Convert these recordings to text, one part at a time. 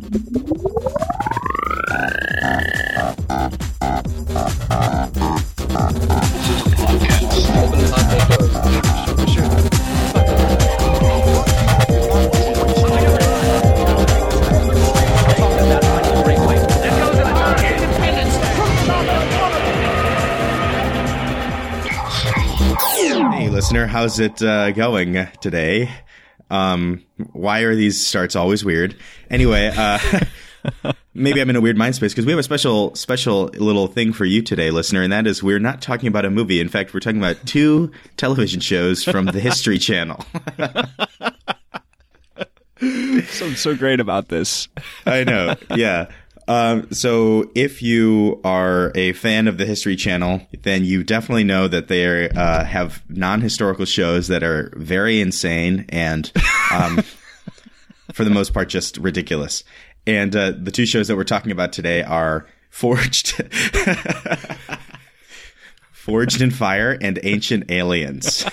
Hey, listener, how's it uh, going today? Um, why are these starts always weird? Anyway, uh, maybe I'm in a weird mind space because we have a special, special little thing for you today, listener, and that is we're not talking about a movie. In fact, we're talking about two television shows from the History Channel. Something so great about this. I know, yeah. Um, so if you are a fan of the History Channel, then you definitely know that they uh, have non-historical shows that are very insane and, um, for the most part, just ridiculous. And uh, the two shows that we're talking about today are Forged, Forged in Fire, and Ancient Aliens.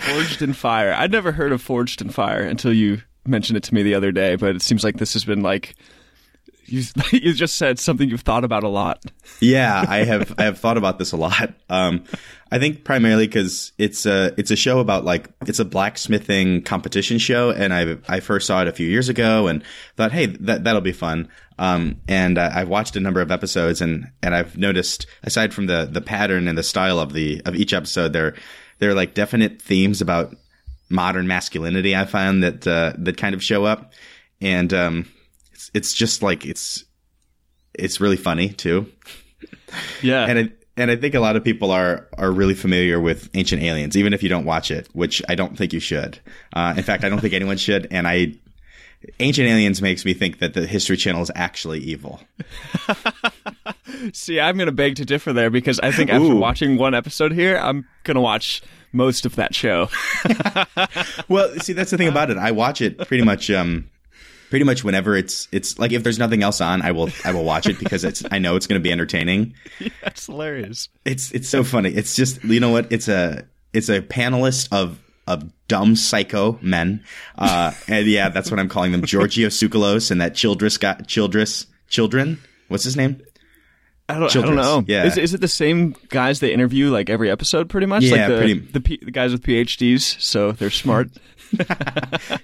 Forged in Fire. I'd never heard of Forged in Fire until you mentioned it to me the other day, but it seems like this has been like you you just said something you've thought about a lot. yeah, I have I have thought about this a lot. Um, I think primarily because it's a it's a show about like it's a blacksmithing competition show, and I I first saw it a few years ago and thought, hey, that that'll be fun. Um, and uh, I've watched a number of episodes, and and I've noticed aside from the the pattern and the style of the of each episode, there there are like definite themes about modern masculinity. I find that uh, that kind of show up, and um, it's it's just like it's it's really funny too. Yeah, and I, and I think a lot of people are are really familiar with Ancient Aliens, even if you don't watch it, which I don't think you should. Uh, in fact, I don't think anyone should. And I, Ancient Aliens makes me think that the History Channel is actually evil. See, I'm going to beg to differ there because I think after Ooh. watching one episode here, I'm going to watch most of that show. well, see, that's the thing about it. I watch it pretty much. Um, pretty much whenever it's it's like if there's nothing else on, I will I will watch it because it's I know it's going to be entertaining. That's hilarious. It's it's so funny. It's just you know what? It's a it's a panelist of of dumb psycho men. Uh, and yeah, that's what I'm calling them. Giorgio Tsoukalos and that Childress got Childress children. What's his name? I don't, I don't know. yeah. Is, is it the same guys they interview like every episode, pretty much? Yeah, like the, pretty- The, P, the guys with PhDs, so they're smart.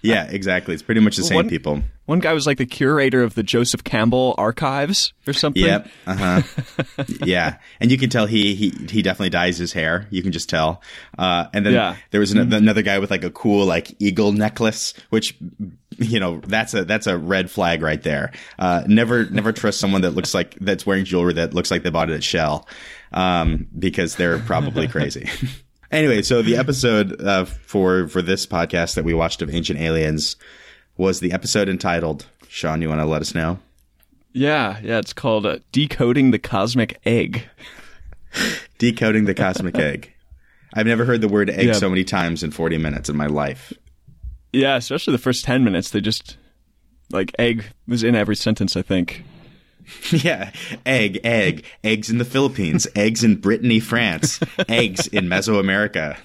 Yeah, exactly. It's pretty much the same one- people. One guy was like the curator of the Joseph Campbell archives or something. Yep. Uh huh. yeah, and you can tell he he he definitely dyes his hair. You can just tell. Uh, and then Yeah. there was an, another guy with like a cool like eagle necklace, which you know that's a that's a red flag right there. Uh, never never trust someone that looks like that's wearing jewelry that looks like they bought it at Shell, um, because they're probably crazy. anyway, so the episode uh, for for this podcast that we watched of Ancient Aliens was the episode entitled. Sean, you want to let us know? Yeah, yeah. It's called uh, Decoding the Cosmic Egg. Decoding the cosmic egg. I've never heard the word egg Yeah. so many times in 40 minutes in my life. Yeah, especially the first 10 minutes. They just, like, egg was in every sentence, I think. yeah. Egg, egg, eggs in the Philippines, eggs in Brittany, France, eggs in Mesoamerica.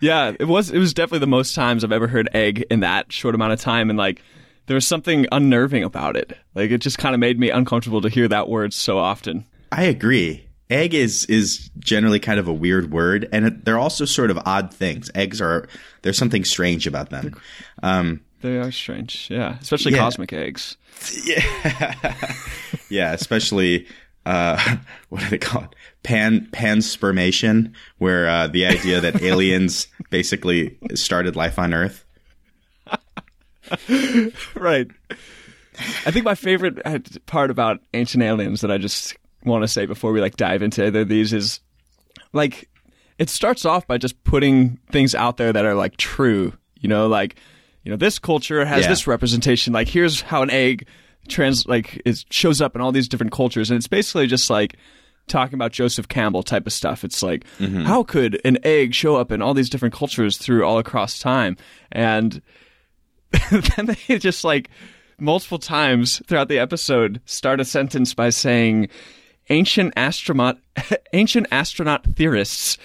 Yeah, it was it was definitely the most times I've ever heard egg in that short amount of time and like there was something unnerving about it. Like it just kind of made me uncomfortable to hear that word so often. I agree. Egg is is generally kind of a weird word, and it, they're also sort of odd things. Eggs are there's something strange about them. Um, They are strange. Yeah, especially Yeah. cosmic eggs. Yeah, yeah, especially uh, what do they call it? Pan panspermation, where uh, the idea that aliens basically started life on Earth. Right. I think my favorite part about Ancient Aliens that I just want to say before we like dive into either of these is like it starts off by just putting things out there that are like true, you know, like you know this culture has Yeah. this representation. Like here's how an egg trans like it shows up in all these different cultures, and it's basically just like talking about Joseph Campbell type of stuff. It's like mm-hmm. how could an egg show up in all these different cultures through all across time and then they just like multiple times throughout the episode start a sentence by saying ancient astronaut ancient astronaut theorists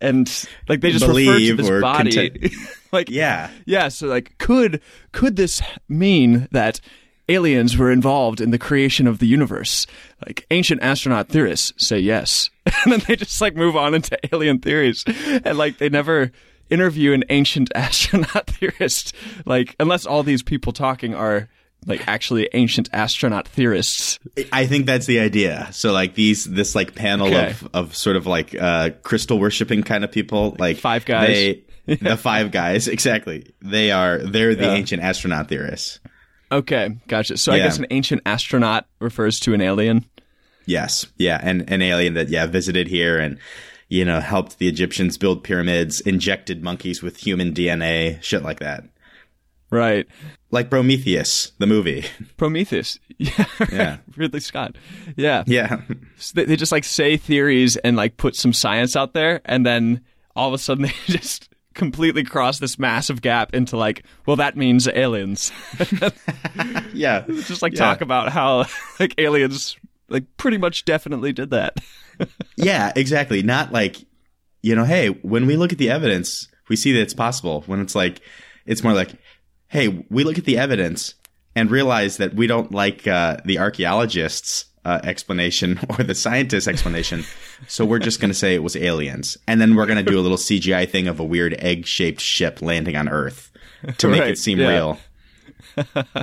and like they just refer to Believe this or body content- like Yeah. yeah. So like, could could this mean that aliens were involved in the creation of the universe? Like ancient astronaut theorists say yes, and then they just like move on into alien theories, and like they never interview an ancient astronaut theorist, like unless all these people talking are like actually ancient astronaut theorists. I think that's the idea. So like these this like panel Okay. of of sort of like uh crystal worshipping kind of people, like Five guys. They, the five guys, exactly. They are they're the Yeah. ancient astronaut theorists. Okay, gotcha. So I guess an ancient astronaut refers to an alien. Yes. Yeah, and an alien that yeah, visited here and you know, helped the Egyptians build pyramids, injected monkeys with human DNA, shit like that. Right. Like Prometheus, the movie. Prometheus. Yeah. Yeah. Ridley Scott. Yeah. yeah. So they, they just like say theories and like put some science out there, and then all of a sudden they just completely cross this massive gap into like, well, that means aliens. Yeah. just like Yeah. talk about how like aliens like pretty much definitely did that. Yeah, exactly. Not like, you know, hey, when we look at the evidence, we see that it's possible. When it's like, it's more like, hey, we look at the evidence and realize that we don't like uh, the archaeologists' uh, explanation or the scientists' explanation. so we're just going to say it was aliens. And then we're going to do a little CGI thing of a weird egg shaped ship landing on Earth to make Right, it seem yeah. real.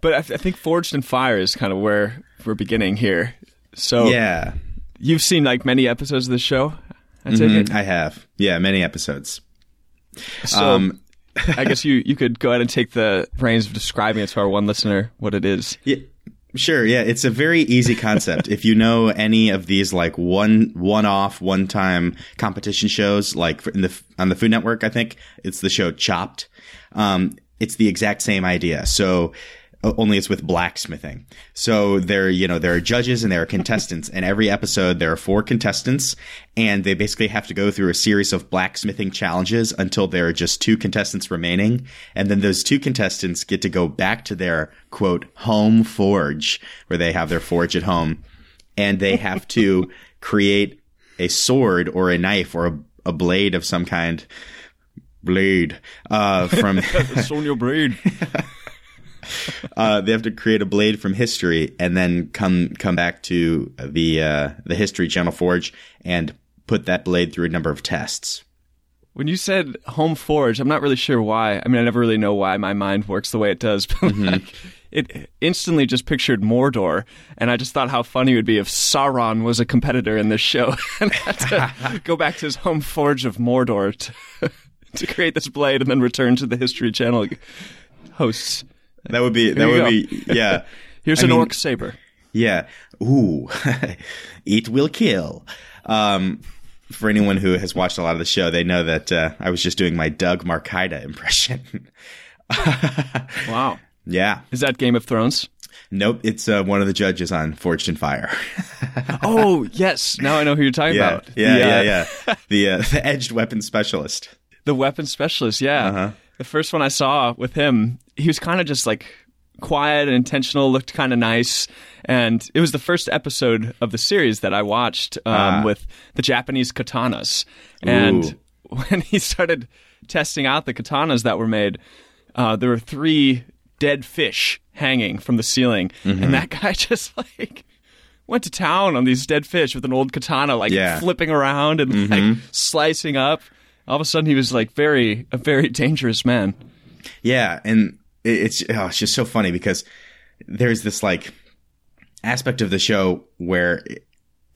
But I, th- I think Forged in Fire is kind of where we're beginning here. So Yeah. you've seen like many episodes of the show. I take it. Mhm, I have. Yeah, many episodes. So Um, I guess you you could go ahead and take the reins of describing it to our one listener what it is. Yeah, sure. Yeah, it's a very easy concept. if you know any of these like one one off one time competition shows, like in the on the Food Network, I think it's the show Chopped. Um, it's the exact same idea. So. O- Only it's with blacksmithing. So there, you know, there are judges and there are contestants, and every episode there are four contestants, and they basically have to go through a series of blacksmithing challenges until there are just two contestants remaining, and then those two contestants get to go back to their quote home forge where they have their forge at home, and they have to create a sword or a knife or a, a blade of some kind, blade uh, from Sonia Braid. uh, they have to create a blade from history and then come come back to the uh, the History Channel Forge and put that blade through a number of tests. When you said home forge, I'm not really sure why. I mean, I never really know why my mind works the way it does, but like, it instantly just pictured Mordor, and I just thought how funny it would be if Sauron was a competitor in this show and had to go back to his home forge of Mordor to, to create this blade and then return to the History Channel hosts. That would be that would go. be yeah. Here's I an mean- orc saber. Yeah. Ooh. Eat will kill. Um, for anyone who has watched a lot of the show, they know that uh, I was just doing my Doug Marcaida impression. Wow. yeah. Is that Game of Thrones? Nope. It's uh, one of the judges on Forged in Fire. Oh, yes. Now I know who you're talking yeah. about. Yeah, The, uh, yeah. Yeah. The uh, the edged weapon specialist. The weapon specialist, yeah. Uh-huh. The first one I saw with him, he was kind of just like quiet and intentional, looked kind of nice. And it was the first episode of the series that I watched um, Ah. with the Japanese katanas. And Ooh. when he started testing out the katanas that were made, uh, there were three dead fish hanging from the ceiling. Mm-hmm. And that guy just like went to town on these dead fish with an old katana, like Yeah. Mm-hmm. flipping around and like slicing up. All of a sudden, he was like very a very dangerous man. Yeah, and it's oh, it's just so funny because there's this like aspect of the show where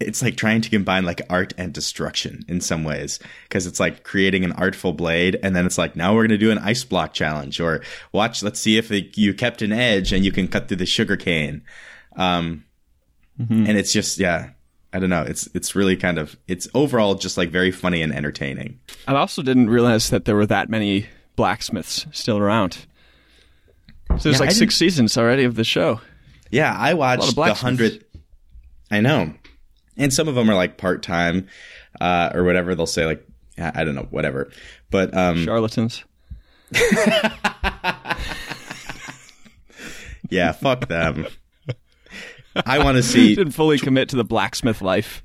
it's like trying to combine like art and destruction in some ways. Because it's like creating an artful blade and then it's like now we're going to do an ice block challenge or watch let's see if it, you kept an edge and you can cut through the sugar cane. Um and it's just yeah i don't know it's it's really kind of it's overall just like very funny and entertaining I also didn't realize that there were that many blacksmiths still around. So there's Yeah, like I six seasons already of the show. Yeah, I watched the hundred. I know, and some of them are like part time, uh, or whatever. They'll say like I I don't know, whatever. But um, Charlatans. yeah, fuck them. I want to see. Didn't fully commit to the blacksmith life.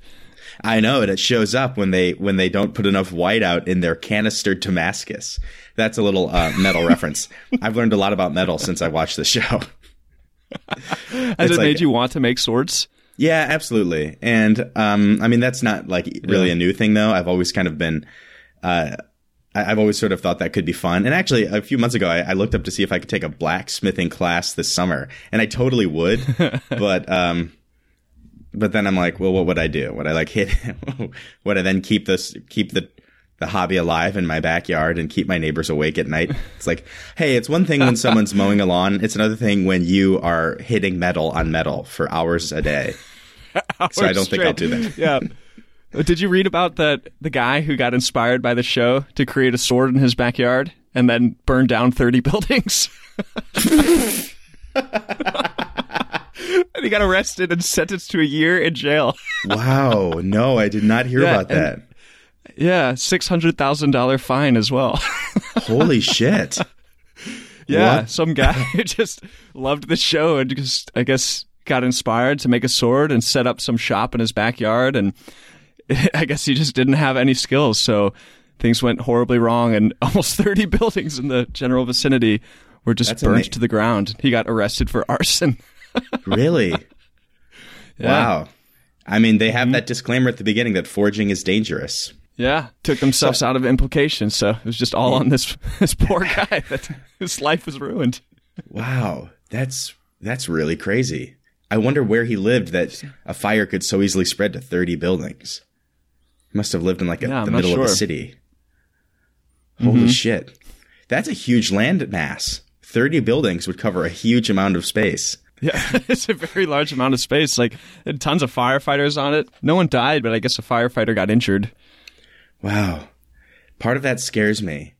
I know, and it shows up when they when they don't put enough white out in their canister Damascus. That's a little uh, metal reference. I've learned a lot about metal since I watched the show. Has It's it like- made you want to make swords? Yeah, absolutely. And um, I mean, that's not like really Yeah. a new thing, though. I've always kind of been, uh, I- I've always sort of thought that could be fun. And actually, a few months ago, I, I looked up to see if I could take a blacksmithing class this summer, and I totally would. but um, but then I'm like, well, what would I do? Would I like hit? would I then keep this keep the the hobby alive in my backyard and keep my neighbors awake at night? It's like, hey, it's one thing when someone's mowing a lawn. It's another thing when you are hitting metal on metal for hours a day. So I don't think I'll do that. Yeah. Uh, Did you read about that the guy who got inspired by the show to create a sword in his backyard and then burn down 30 buildings? and he got arrested and sentenced to a year in jail. Wow, no, I did not hear Yeah, about that. Yeah, $600,000 fine as well. Holy shit. Yeah, What? some guy who just loved the show and just, I guess, got inspired to make a sword and set up some shop in his backyard. And I guess he just didn't have any skills. So things went horribly wrong, and almost 30 buildings in the general vicinity were just That's burnt to the ground. He got arrested for arson. Really? Wow. I mean, they have Mm-hmm. that disclaimer at the beginning that forging is dangerous. Yeah, took themselves out of implication. So it was just all on this this poor guy that his life was ruined. Wow, that's that's really crazy. I wonder where he lived that a fire could so easily spread to 30 buildings. Must have lived in like a, Yeah, the middle of a sure. Mm-hmm. city. Holy shit. That's a huge land mass. 30 buildings would cover a huge amount of space. Yeah, it's a very large amount of space. Like tons of firefighters on it. No one died, but I guess a firefighter got injured. Wow. Part of that scares me.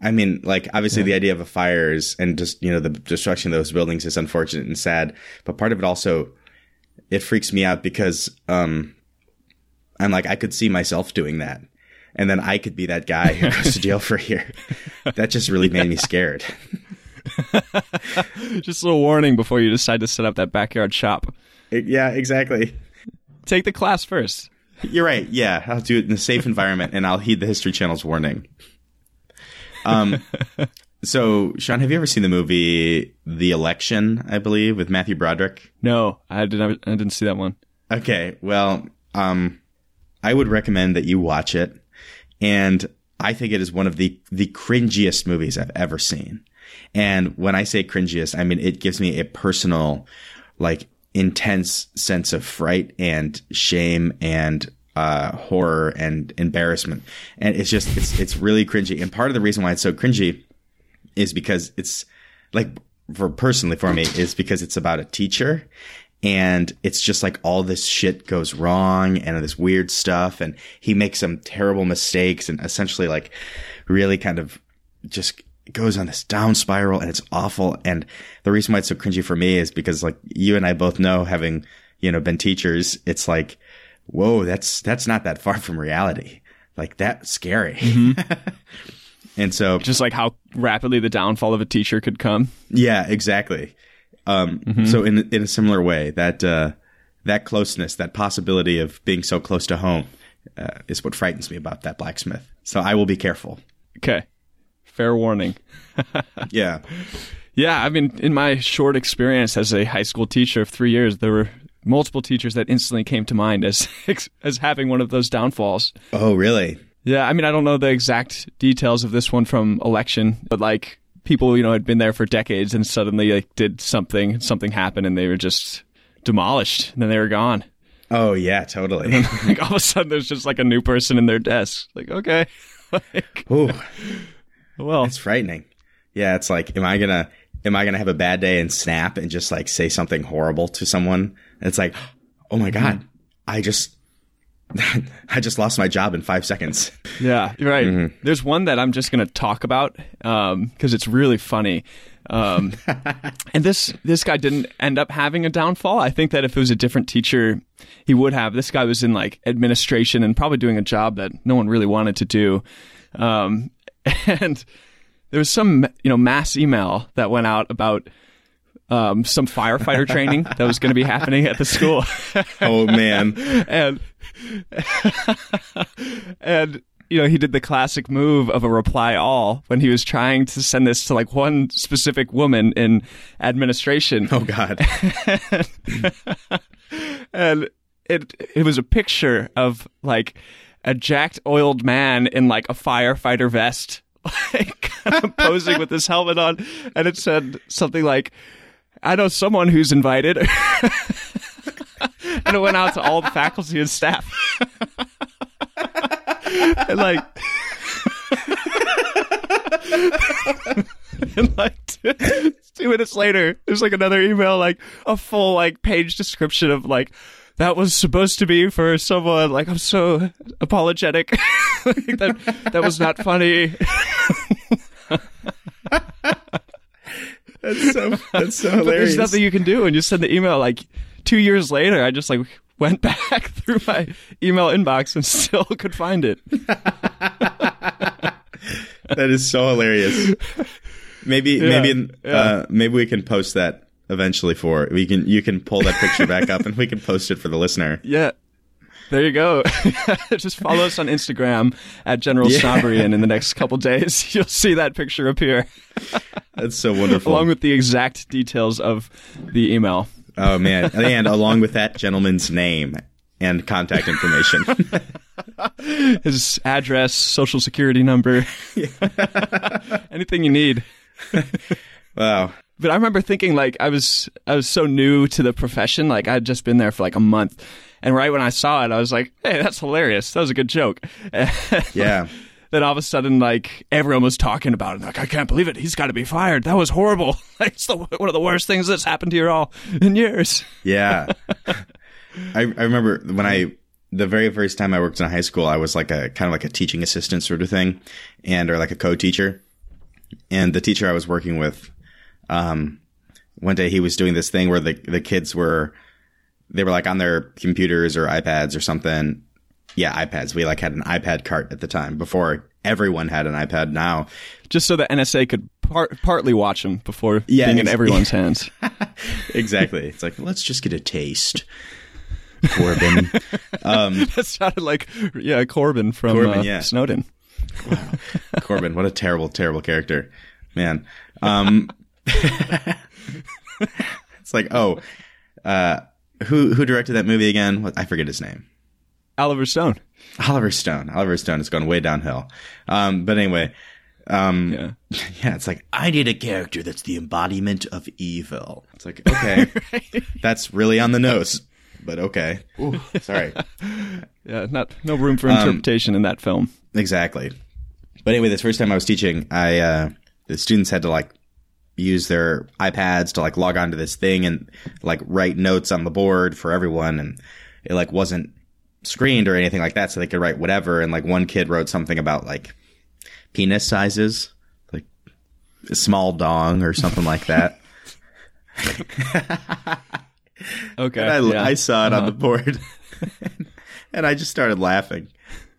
I mean, like, obviously the idea of a fire is, and just, you know, the destruction of those buildings is unfortunate and sad, but part of it also, it freaks me out because, um, I'm like, I could see myself doing that. And then I could be that guy who goes to jail for a year. That just really made me scared. Just a little warning before you decide to set up that backyard shop. yeah, exactly. Take the class first. You're right. Yeah, I'll do it in a safe environment, and I'll heed the History Channel's warning. Um, so Sean, have you ever seen the movie The Election? I believe with Matthew Broderick. No, I didn't. I didn't see that one. Okay, well, um, I would recommend that you watch it, and I think it is one of the the cringiest movies I've ever seen. And when I say cringiest, I mean it gives me a personal, like, intense sense of fright and shame and uh, horror and embarrassment. And it's just it's it's really cringy. And part of the reason why it's so cringy is because it's like for personally for me is because it's about a teacher and it's just like all this shit goes wrong and this weird stuff and he makes some terrible mistakes and essentially like really kind of just goes on this down spiral and it's awful and the reason why it's so cringy for me is because like you and I both know having you know been teachers it's like whoa that's that's not that far from reality like that's scary mm-hmm. and so Just like how rapidly the downfall of a teacher could come. yeah, exactly. Um, So in in a similar way, that uh, that closeness, that possibility of being so close to home, uh, is what frightens me about that blacksmith. So I will be careful. Okay, fair warning. Yeah, Yeah, I mean, in my short experience as a high school teacher of three years, there were multiple teachers that instantly came to mind as as having one of those downfalls. Oh, really? Yeah, I mean, I don't know the exact details of this one from election, but like people, you know, had been there for decades and suddenly like did something, something happened, and they were just demolished, and then they were gone. Oh, yeah, totally. like all of a sudden, there's just like a new person in their desk. Like, okay, like, Ooh, well, it's frightening. Yeah, it's like, am I gonna am I gonna have a bad day and snap and just like say something horrible to someone? And it's like, oh my mm-hmm. god, I just I just lost my job in five seconds. Yeah, right. There's one that I'm just going to talk about because it's really funny. Um, and this this guy didn't end up having a downfall. I think that if it was a different teacher, he would have. This guy was in like administration and probably doing a job that no one really wanted to do. Um, and there was some you know mass email that went out about um, some firefighter training that was going to be happening at the school. Oh man. and and you know he did the classic move of a reply all when he was trying to send this to like one specific woman in administration Oh god. and it it was a picture of like a jacked oiled man in like a firefighter vest like posing with his helmet on and it said something like i know someone who's invited. And it went out to all the faculty and staff. And like and like two, two minutes later there's like another email like a full like page description of like that was supposed to be for someone. Like i'm so apologetic. Like, that that was not funny That's so that's so but hilarious. there's nothing you can do and you send the email like two years later i just like went back through my email inbox and still could find it that is so hilarious. Maybe maybe yeah. uh maybe we can post that eventually for we can you can pull that picture back up and we can post it for the listener. Yeah. There you go. Just follow us on Instagram at General Yeah. Snobbery, and in the next couple days, you'll see that picture appear, That's so wonderful. along with the exact details of the email. oh man. And along with that gentleman's name and contact information. His address, social security number, anything you need. wow. But I remember thinking like I was I was so new to the profession, like I'd just been there for like a month. And right when I saw it, I was like, "Hey, that's hilarious. That was a good joke." Yeah. then all of a sudden, like everyone was talking about it. Like, I can't believe it. He's got to be fired. That was horrible. It's the, one of the worst things that's happened to you all in years. Yeah. I, I remember when I, the very first time I worked in high school, I was like a kind of like a teaching assistant sort of thing and, or like a co-teacher. And the teacher I was working with, um, one day he was doing this thing where the, the kids were, they were like on their computers or iPads or something. Yeah, iPads. We like had an iPad cart at the time before everyone had an iPad now. Just so the NSA could par- partly watch them before Yeah, being in everyone's hands. Exactly. it's like, let's just get a taste. Corbin. Um, that sounded like, yeah, Corbin from Corbin, uh, yeah. Snowden. Corbin, what a terrible, terrible character, man. Um, it's like, oh, uh, who who directed that movie again? What, I forget his name. Oliver Stone. Oliver Stone. Oliver Stone has gone way downhill. Um, but anyway, um, Yeah. yeah, it's like I need a character that's the embodiment of evil. It's like okay, that's really on the nose, but okay. Ooh, sorry. Yeah, not no room Um, for interpretation in that film. Exactly. But anyway, this first time I was teaching, I uh, the students had to like use their iPads to like log onto this thing and like write notes on the board for everyone, and it like wasn't screened or anything like that, so they could write whatever. And like one kid wrote something about like penis sizes, like a small dong or something like that. Okay. And I, yeah. I saw it on Uh-huh. the board, and I just started laughing.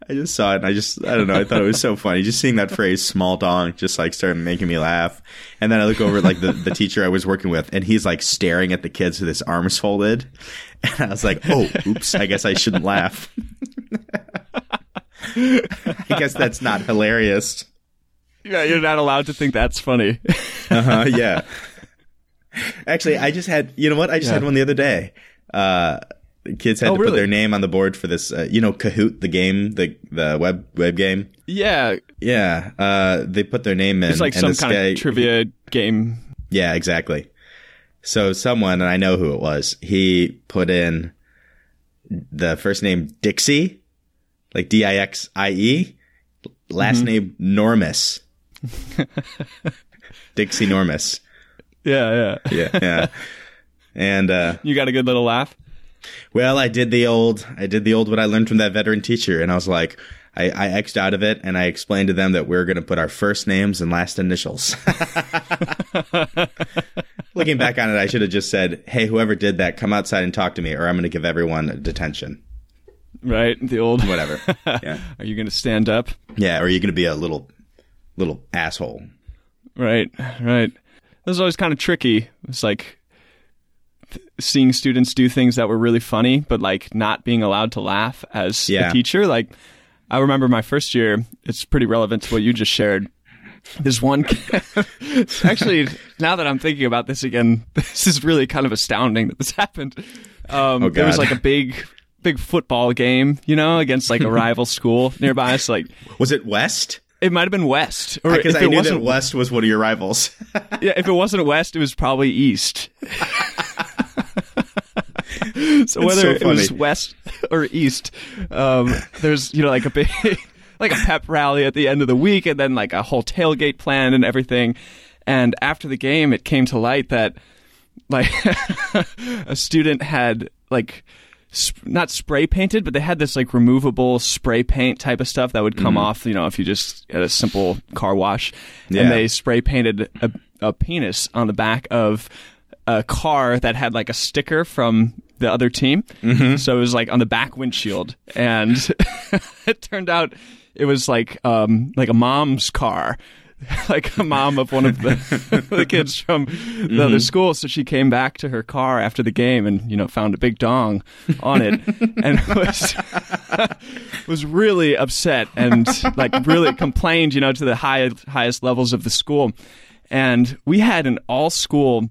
I just saw it, and I just I don't know. I thought it was so funny. Just seeing that phrase "small dong" just like started making me laugh. And then I look over at like the the teacher I was working with, and he's like staring at the kids with his arms folded. And I was like, "Oh, oops! I guess I shouldn't laugh." I guess that's not hilarious. Yeah, you're not allowed to think that's funny. Uh huh. Yeah. Actually, I just had. You know what? I just Yeah. had one the other day. Uh, the kids had Oh, to put their name on the board for this. Uh, you know, Kahoot, the game, the the web web game. yeah, Yeah. Uh, they put their name in. it's like and some this kind guy- of trivia game. Yeah, exactly. So someone, and I know who it was. He put in the first name Dixie, like D I X I E. Last Mm-hmm. name Normus. Dixie Normus. Yeah, yeah. Yeah, yeah. And uh, You got a good little laugh. Well, I did the old, I did the old what I learned from that veteran teacher, and I was like, I, I xed out of it, and I explained to them that we are going to put our first names and last initials. Looking back on it, I should have just said, "Hey, whoever did that, come outside and talk to me, or I'm going to give everyone detention." Right, the old. Whatever. Yeah, Are you going to stand up? yeah. Or are you going to be a little, little asshole? Right, right. That was always kind of tricky. It's like seeing students do things that were really funny, but like not being allowed to laugh as Yeah. a teacher. Like, I remember my first year. It's pretty relevant to what you just shared. There's one. actually, now that I'm thinking about this again, this is really kind of astounding that this happened. Um, Oh, there was like a big, big football game, you know, against like a rival school nearby. So like, Was it West? it might have been West, or Because I knew that West was one of your rivals. yeah, if it wasn't west, it was probably east. so whether so it was west or east, um, there's you know like a big like a pep rally at the end of the week, and then like a whole tailgate plan and everything. And after the game, it came to light that like a student had like sp- not spray painted, but they had this like removable spray paint type of stuff that would come off, you know, if you just had a simple car wash. Yeah. And they spray painted a, a penis on the back of a car that had like a sticker from the other team. Mm-hmm. So it was like on the back windshield, and it turned out it was like um, like a mom's car. Like a mom of one of the, the kids from the other school, so she came back to her car after the game and you know found a big dong on it, and was was really upset and like really complained, you know, to the high, highest levels of the school. And we had an all school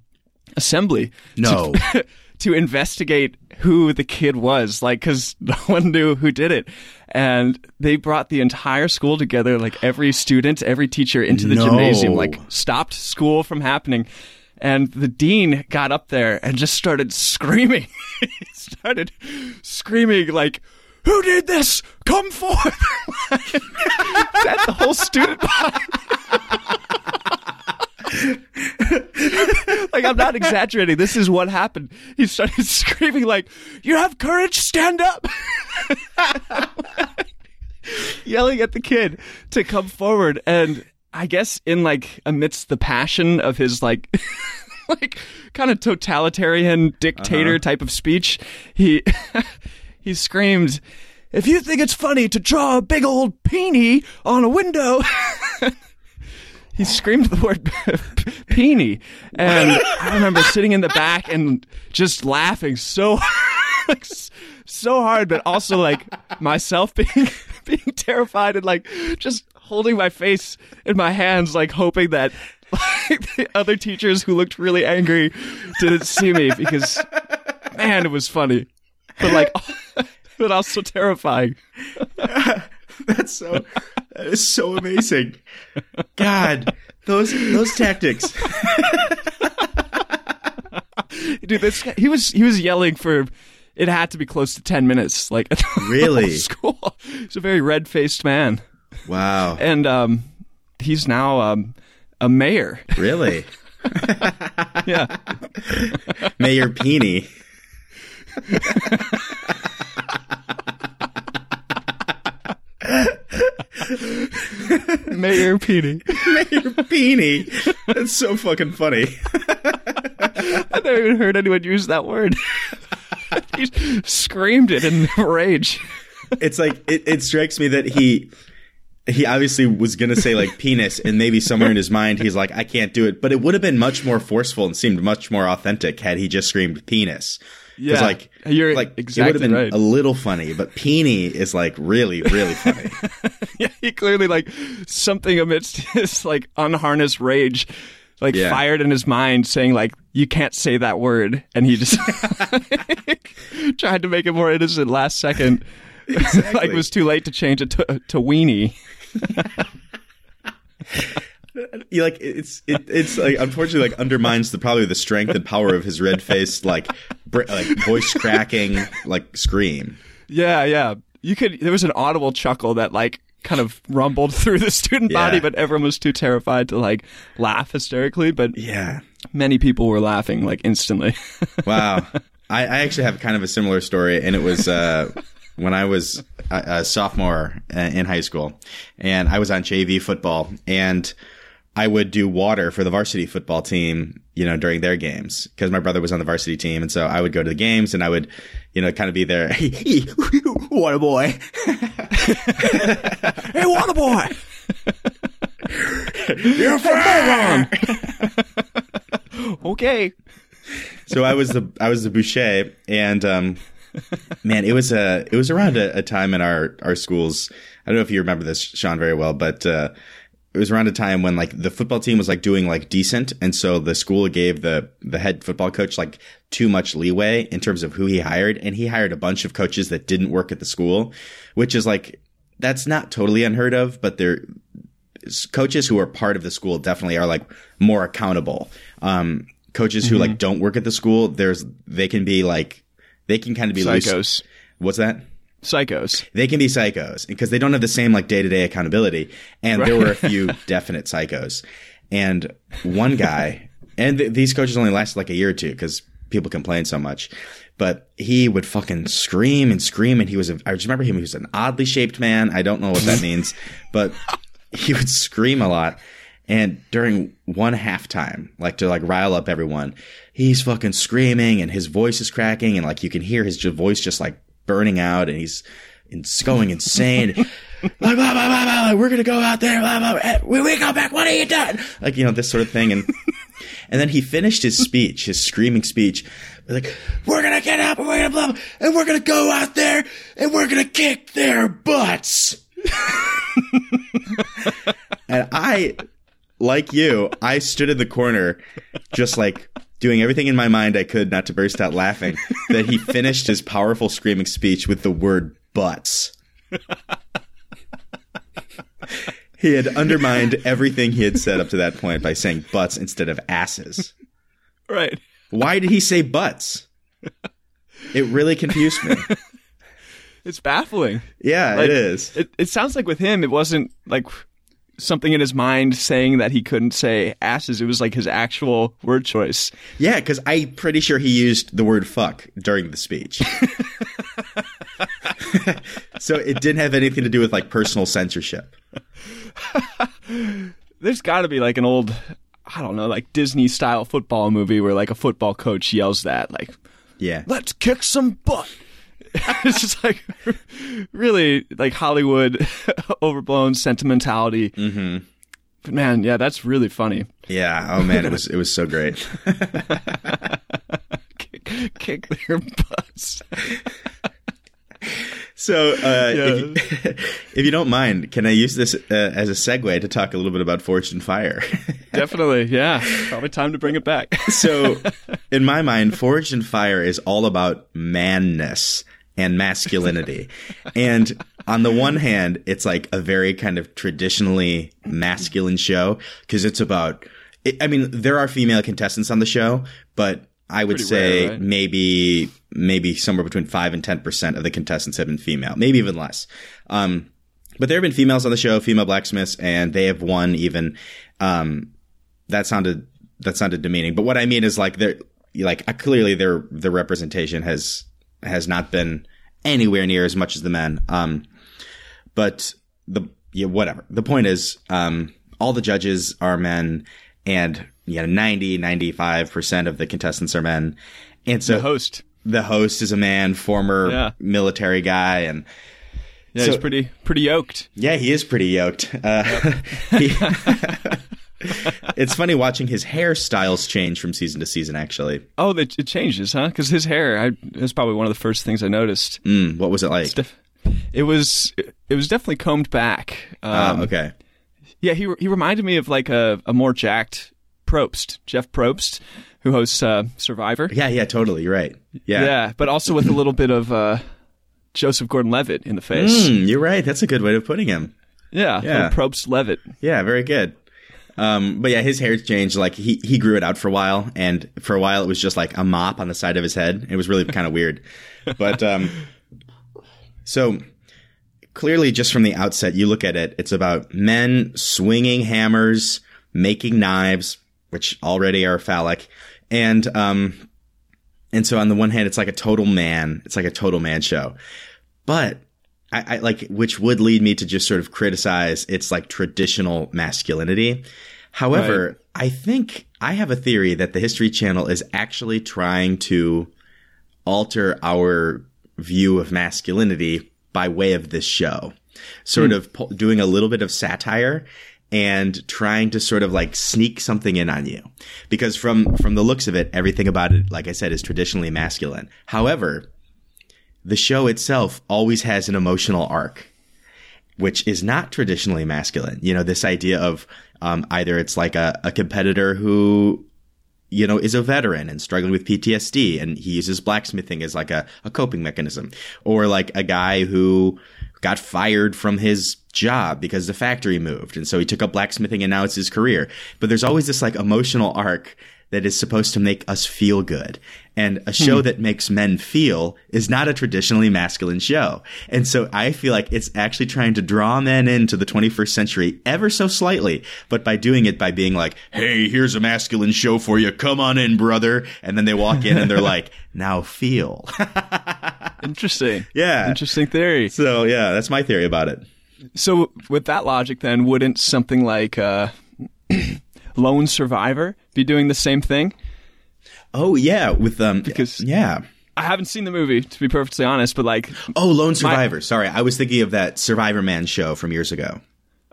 assembly No. to, to investigate who the kid was, like, because no one knew who did it. And they brought the entire school together, like every student, every teacher into the No. gymnasium, like stopped school from happening. And the dean got up there and just started screaming. he started screaming like, "Who did this? Come forth!" That's the whole student body. like I'm not exaggerating. This is what happened. He started screaming like, "You have courage, stand up!" Yelling at the kid to come forward, and I guess in like amidst the passion of his like. like kind of totalitarian dictator uh-huh. type of speech he he screamed if you think it's funny to draw a big old peenie on a window he screamed the word peenie and i remember sitting in the back and just laughing so so hard but also like myself being being terrified and like just holding my face in my hands like hoping that like the other teachers who looked really angry didn't see me because man it was funny but like but also terrifying. That's so that is so amazing. God, those those tactics. dude this guy, he was he was yelling for it had to be close to 10 minutes like Really? school he's a very red-faced man Wow. and um he's now um a mayor Really? yeah Mayor Peony. mayor Petey. Mayor Peony. That's so fucking funny. i never even heard anyone use that word he screamed it in rage It's like it, it strikes me that he he obviously was gonna say like penis, and maybe somewhere in his mind he's like, I can't do it. But it would have been much more forceful and seemed much more authentic had he just screamed penis. Yeah, like you're like it would exactly have been right. a little funny, but peony is like really, really funny. yeah, he clearly like something amidst his like unharnessed rage, like Yeah. fired in his mind, saying like you can't say that word, and he just tried to make it more innocent last second. like it was too late to change it to, to weenie. You like it's it, it's like unfortunately like undermines the probably the strength and power of his red faced like br- like voice cracking like scream. Yeah, yeah. You could. There was an audible chuckle that like kind of rumbled through the student body, Yeah. but everyone was too terrified to like laugh hysterically. But Yeah. many people were laughing like instantly. Wow. I, I actually have kind of a similar story, and it was uh, when I was a, a sophomore uh, in high school, and I was on JV football, and I would do water for the varsity football team, you know, during their games because my brother was on the varsity team, and so I would go to the games, and I would, you know, kind of be there, Hey, water boy, hey, water boy! you're a moron. okay. so I was the I was the boucher, and um, man, it was a it was around a, a, time in our our schools. I don't know if you remember this, Sean, very well, but uh, it was around a time when like the football team was like doing like decent, and so the school gave the the head football coach like too much leeway in terms of who he hired, and he hired a bunch of coaches that didn't work at the school, which is like that's not totally unheard of, but they're coaches who are part of the school definitely are like more accountable. Um, coaches mm-hmm. who like don't work at the school, there's they can be like they can kind of be psychos. Loose. What's that? Psychos. They can be psychos because they don't have the same like day to day accountability. And right. there were a few definite psychos. And one guy, and th- these coaches only lasted like a year or two because people complain so much. But he would fucking scream and scream, and he was. A, I just remember him. He was an oddly shaped man. I don't know what that means, but he would scream a lot. And during one halftime, like to like rile up everyone, he's fucking screaming and his voice is cracking and like you can hear his voice just like burning out and he's going insane. blah, blah, blah, we're gonna go out there. When we go back, what are you doing? Like you know this sort of thing, and and then he finished his speech, his screaming speech, like we're gonna get up and we're gonna blah, blah, and we're gonna go out there and we're gonna kick their butts. and I, like you, I stood in the corner, just like doing everything in my mind I could not to burst out laughing. that he finished his powerful screaming speech with the word butts. he had undermined everything he had said up to that point by saying butts instead of asses. Right. Why did he say butts? It really confused me. It's baffling. Yeah, like, it is. It, it sounds like with him, it wasn't like something in his mind saying that he couldn't say asses. It was like his actual word choice. Yeah, because I'm pretty sure he used the word fuck during the speech. so it didn't have anything to do with like personal censorship. There's got to be like an old, I don't know, like Disney style football movie where like a football coach yells that, like, yeah, let's kick some butt. it's just like really like Hollywood overblown sentimentality. Mm-hmm. But man, yeah, that's really funny. Yeah. Oh man, it was it was so great. kick, kick their butts. So, uh, yeah. if, you, if, you, don't mind, can I use this uh, as a segue to talk a little bit about Forged in Fire? Definitely, yeah. Probably time to bring it back. so, in my mind, Forged in Fire is all about manness and masculinity. and on the one hand, it's like a very kind of traditionally masculine show because it's about, it, I mean, there are female contestants on the show, but I would Pretty say rare, right? maybe, maybe somewhere between five and 10% of the contestants have been female, maybe even less. Um, but there have been females on the show, female blacksmiths, and they have won even, um, that sounded, that sounded demeaning. But what I mean is like they're, like clearly their, their representation has has not been anywhere near as much as the men. Um, but the yeah, whatever. The point is, um, all the judges are men, and you know, 90, 95 percent of the contestants are men. And so the host, the host is a man, former yeah. military guy, and yeah, so, he's pretty pretty yoked. Yeah, he is pretty yoked. Uh, yep. he, it's funny watching his hairstyles change from season to season. Actually, oh, it, it changes, huh? Because his hair I, is probably one of the first things I noticed. Mm, what was it like? Def- it was it was definitely combed back. Ah, um, okay. Yeah, he he reminded me of like a, a more jacked Probst, Jeff Probst, who hosts uh, Survivor. Yeah, yeah, totally. You're right. Yeah, yeah, but also with a little bit of uh, Joseph Gordon-Levitt in the face. Mm, you're right. That's a good way of putting him. Yeah, yeah. Probst Levitt. Yeah, very good. Um, but yeah, his hair's changed. Like he he grew it out for a while, and for a while it was just like a mop on the side of his head. It was really kind of weird. But um, so clearly, just from the outset, you look at it, it's about men swinging hammers, making knives, which already are phallic, and um, and so on the one hand, it's like a total man. It's like a total man show, but I, I, like, which would lead me to just sort of criticize its like traditional masculinity. However, right. I think I have a theory that the History Channel is actually trying to alter our view of masculinity by way of this show, sort hmm. of po- doing a little bit of satire and trying to sort of like sneak something in on you. Because from from the looks of it, everything about it, like I said, is traditionally masculine. However, the show itself always has an emotional arc, which is not traditionally masculine. You know, this idea of um, either it's like a, a competitor who you know, is a veteran and struggling with PTSD and he uses blacksmithing as like a, a coping mechanism. Or like a guy who got fired from his job because the factory moved. And so he took up blacksmithing and now it's his career. But there's always this like emotional arc that is supposed to make us feel good. And a show hmm. that makes men feel is not a traditionally masculine show. And so I feel like it's actually trying to draw men into the 21st century ever so slightly, but by doing it by being like, Hey, here's a masculine show for you. Come on in, brother. And then they walk in and they're like, now feel. Interesting. Yeah. Interesting theory. So yeah, that's my theory about it. So with that logic, then wouldn't something like, uh, Lone Survivor be doing the same thing? Oh yeah, with um because yeah. I haven't seen the movie to be perfectly honest, but like Oh, Lone Survivor. My, Sorry, I was thinking of that Survivor Man show from years ago.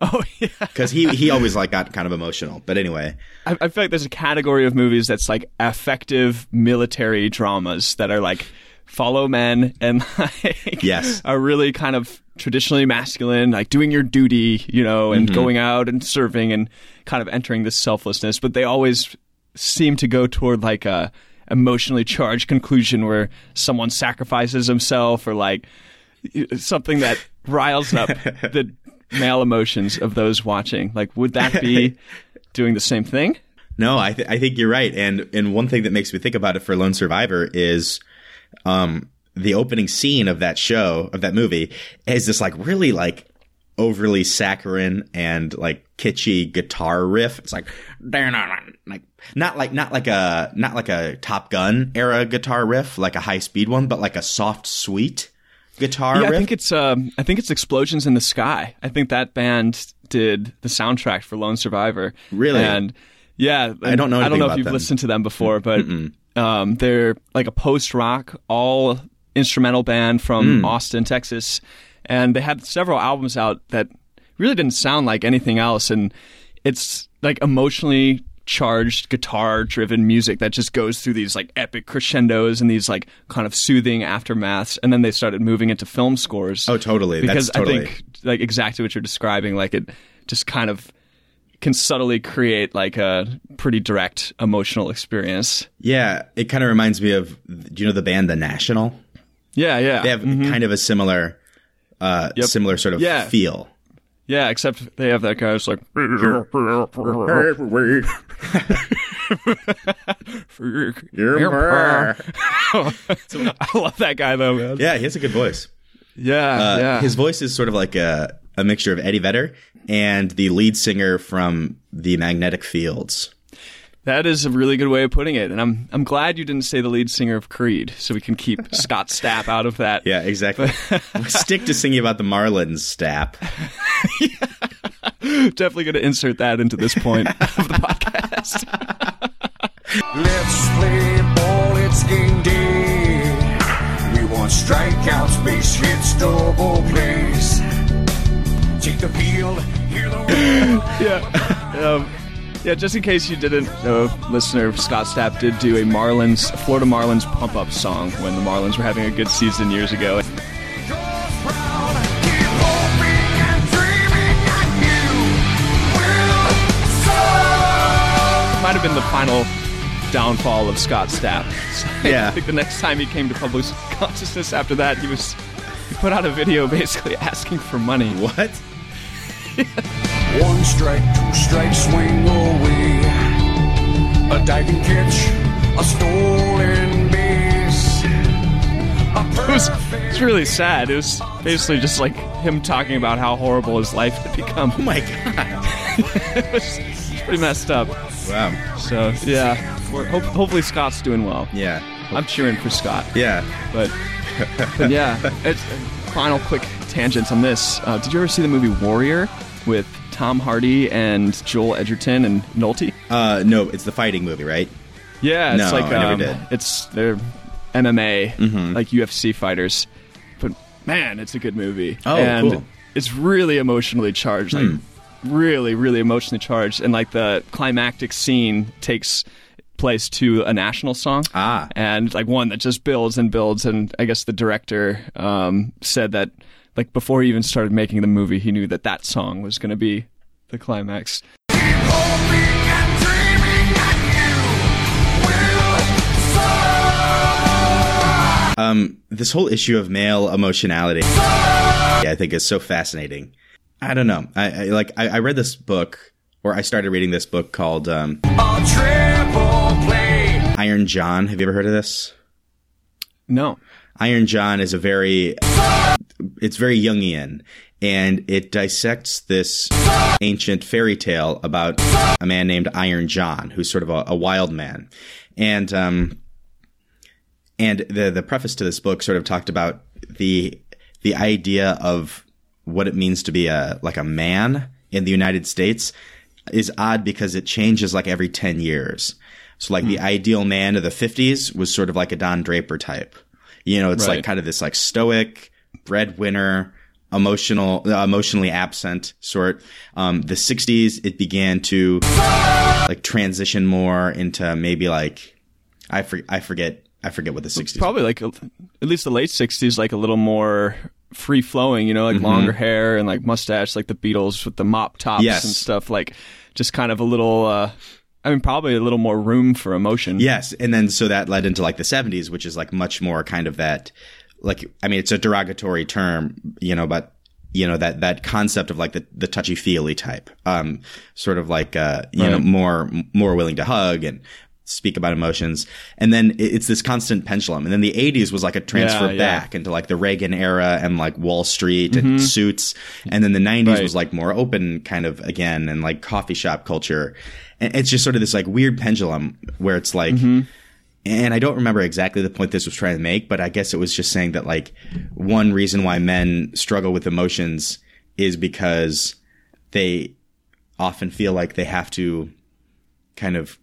Oh yeah, because he he always like got kind of emotional. But anyway, I, I feel like there's a category of movies that's like effective military dramas that are like follow men and like yes are really kind of traditionally masculine, like doing your duty, you know, and mm-hmm. going out and serving and kind of entering this selflessness. But they always seem to go toward like a emotionally charged conclusion where someone sacrifices himself or like something that riles up the male emotions of those watching. Like, would that be doing the same thing? No, I, th- I think you're right. And and one thing that makes me think about it for Lone Survivor is, um, the opening scene of that show of that movie is this like really like overly saccharine and like kitschy guitar riff. It's like like not like not like a not like a Top Gun era guitar riff, like a high speed one, but like a soft, sweet guitar. Yeah, riff. I think it's um, I think it's Explosions in the Sky. I think that band did the soundtrack for Lone Survivor. Really? And yeah, I don't know. I don't know if you've them. listened to them before, but um, they're like a post rock, all instrumental band from mm. Austin, Texas, and they had several albums out that really didn't sound like anything else, and it's like emotionally charged guitar driven music that just goes through these like epic crescendos and these like kind of soothing aftermaths. And then they started moving into film scores. Oh totally. Because totally. i think like exactly what you're describing like it just kind of can subtly create like a pretty direct emotional experience yeah it kind of reminds me of do you know the band the national yeah, yeah. They have mm-hmm. kind of a similar, uh, yep. similar sort of yeah. feel. Yeah, except they have that guy who's like. I love that guy though, man. Yeah, he has a good voice. Yeah, uh, yeah. His voice is sort of like a, a mixture of Eddie Vedder and the lead singer from the Magnetic Fields. That is a really good way of putting it, and I'm I'm glad you didn't say the lead singer of Creed, so we can keep Scott Stapp out of that. Yeah, exactly. Stick to singing about the Marlins, Stapp. yeah. Definitely going to insert that into this point of the podcast. Let's play ball. It's game day. We want strikeouts, base hits, double plays. Take the field, hear the. yeah. Um, yeah, just in case you didn't know, listener, Scott Stapp did do a Marlins, Florida Marlins pump up song when the Marlins were having a good season years ago. Might have been the final downfall of Scott Stapp. So yeah. I think the next time he came to public consciousness after that, he was he put out a video basically asking for money. What? One strike, two strikes, swing away. A diving catch, a stolen base. It was, it was really sad. It was basically just like him talking about how horrible his life had become. Oh my god. it, was, pretty messed up. Wow. So, yeah. Hope, hopefully Scott's doing well. Yeah. I'm cheering for Scott. Yeah. But, but yeah. It's, final quick tangents on this. Uh, did you ever see the movie Warrior with Tom Hardy and Joel Edgerton and Nolte? Uh, no, it's the fighting movie, right? Yeah, it's no, like I never um, did. it's they're MMA, mm-hmm. like UFC fighters. But man, it's a good movie. Oh, and cool. It's really emotionally charged, like hmm. really, really emotionally charged, and like the climactic scene takes place to a national song. Ah. and like one that just builds and builds. And I guess the director um, said that like before he even started making the movie, he knew that that song was going to be the climax. Hoping and dreaming that you will soar. Um, this whole issue of male emotionality, yeah, I think is so fascinating. I don't know. I, I like. I, I read this book, or I started reading this book called um. Iron John. Have you ever heard of this? No. Iron John is a very, it's very Jungian, and it dissects this ancient fairy tale about a man named Iron John, who's sort of a, a wild man, and um, and the the preface to this book sort of talked about the the idea of what it means to be a like a man in the United States is odd because it changes like every 10 years. So like the ideal man of the 50s was sort of like a Don Draper type. You know, it's Right. like kind of this like stoic breadwinner, emotional, uh, emotionally absent sort. Um, the 60s, it began to like transition more into maybe like, I, for, I forget, I forget what the 60s. Probably like a- at least the late '60s, like a little more free flowing. You know, like longer hair and like mustache, like the Beatles with the mop tops Yes. and stuff. Like just kind of a little. Uh, I mean, probably a little more room for emotion. Yes, and then so that led into like the 70s, which is like much more kind of that like I mean it's a derogatory term, you know, but you know that that concept of like the the touchy feely type, um, sort of like uh, you know more more willing to hug and speak about emotions, and then it's this constant pendulum, and then the '80s was like a transfer Yeah, yeah. back into like the Reagan era and like Wall Street and suits, and then the '90s Right. was like more open kind of again and like coffee shop culture, and it's just sort of this like weird pendulum where it's like and I don't remember exactly the point this was trying to make, but I guess it was just saying that like one reason why men struggle with emotions is because they often feel like they have to kind of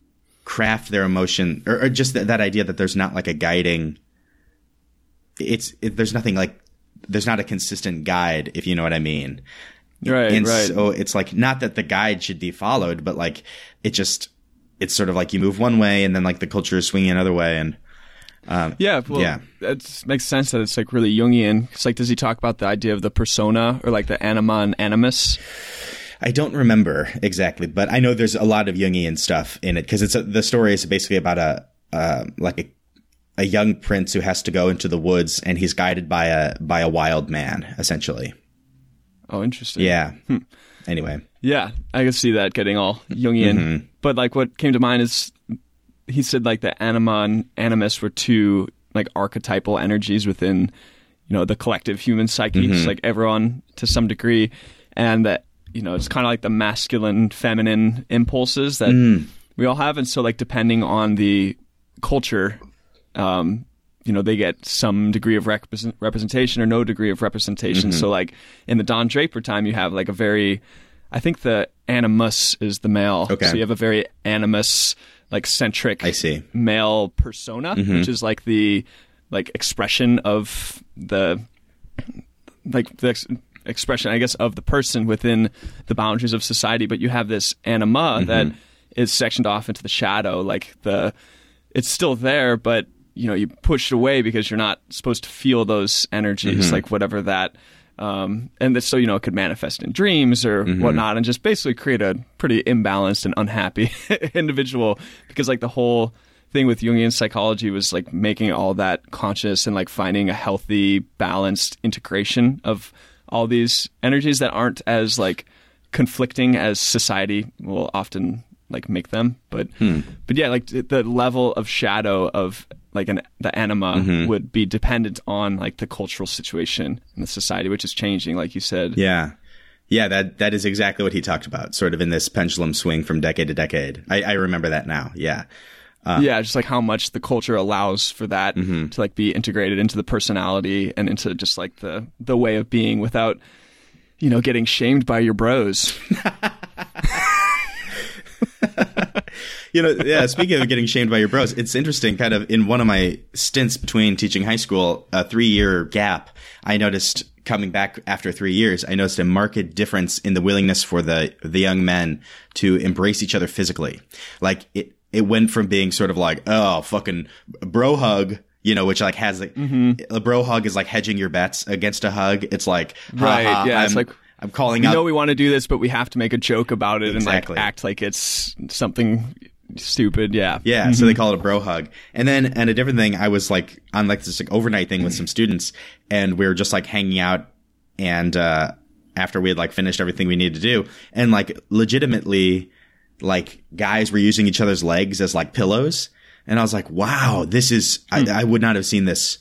craft their emotion or, or just that, that idea that there's not like a guiding it's it, there's nothing like there's not a consistent guide if you know what I mean. Right, and right. so it's like not that the guide should be followed, but like it just it's sort of like you move one way and then like the culture is swinging another way and Yeah, well, Yeah. that makes sense that it's like really Jungian. It's like, does he talk about the idea of the persona or like the anima and animus? I don't remember exactly, but I know there's a lot of Jungian stuff in it because it's a, the story is basically about a uh, like a a young prince who has to go into the woods and he's guided by a by a wild man essentially. Oh, interesting. Yeah. Anyway, Yeah, I can see that getting all Jungian. Mm-hmm. But like what came to mind is he said like the anima and animus were two like archetypal energies within you know the collective human psyche. Mm-hmm. It's like everyone to some degree, and that you know it's kind of like the masculine feminine impulses that Mm. we all have, and so like depending on the culture. Um, you know, they get some degree of represent- representation or no degree of representation. Mm-hmm. So, like in the Don Draper time, you have like a very, I think the animus is the male. Okay. So you have a very animus, like centric I see. Mm-hmm. male persona, which is like the like expression of the like the ex- expression, I guess, of the person within the boundaries of society. But you have this anima that is sectioned off into the shadow, like the it's still there, but you know you push it away because you're not supposed to feel those energies, like whatever that. Um, and that, so you know it could manifest in dreams or whatnot, and just basically create a pretty imbalanced and unhappy individual. Because like the whole thing with Jungian psychology was like making all that conscious and like finding a healthy, balanced integration of all these energies that aren't as like conflicting as society will often like make them. But but yeah, like the level of shadow of like an the anima mm-hmm. would be dependent on like the cultural situation in the society, which is changing, like you said. yeah. Yeah, that that is exactly what he talked about, sort of in this pendulum swing from decade to decade. I, I remember that now. Yeah. Uh, yeah, just like how much the culture allows for that mm-hmm. to like be integrated into the personality and into just like the the way of being without you know getting shamed by your bros. You know, yeah. Speaking of getting shamed by your bros, it's interesting. Kind of in one of my stints between teaching high school, a three-year gap, I noticed coming back after three years, I noticed a marked difference in the willingness for the the young men to embrace each other physically. Like it, it went from being sort of like, oh, fucking bro hug, you know, which like has like Mm-hmm. a bro hug is like hedging your bets against a hug. It's like, Right, yeah, I'm, it's like, I'm calling We out. know we want to do this, but we have to make a joke about it Exactly. and like act like it's something stupid. Yeah. Yeah, so they mm-hmm. call it a bro hug. And then, and a different thing, I was like on like this like overnight thing with mm. some students, and we were just like hanging out, and uh after we had like finished everything we needed to do, and like legitimately, like guys were using each other's legs as like pillows, and I was like, wow, this is I, mm. I would not have seen this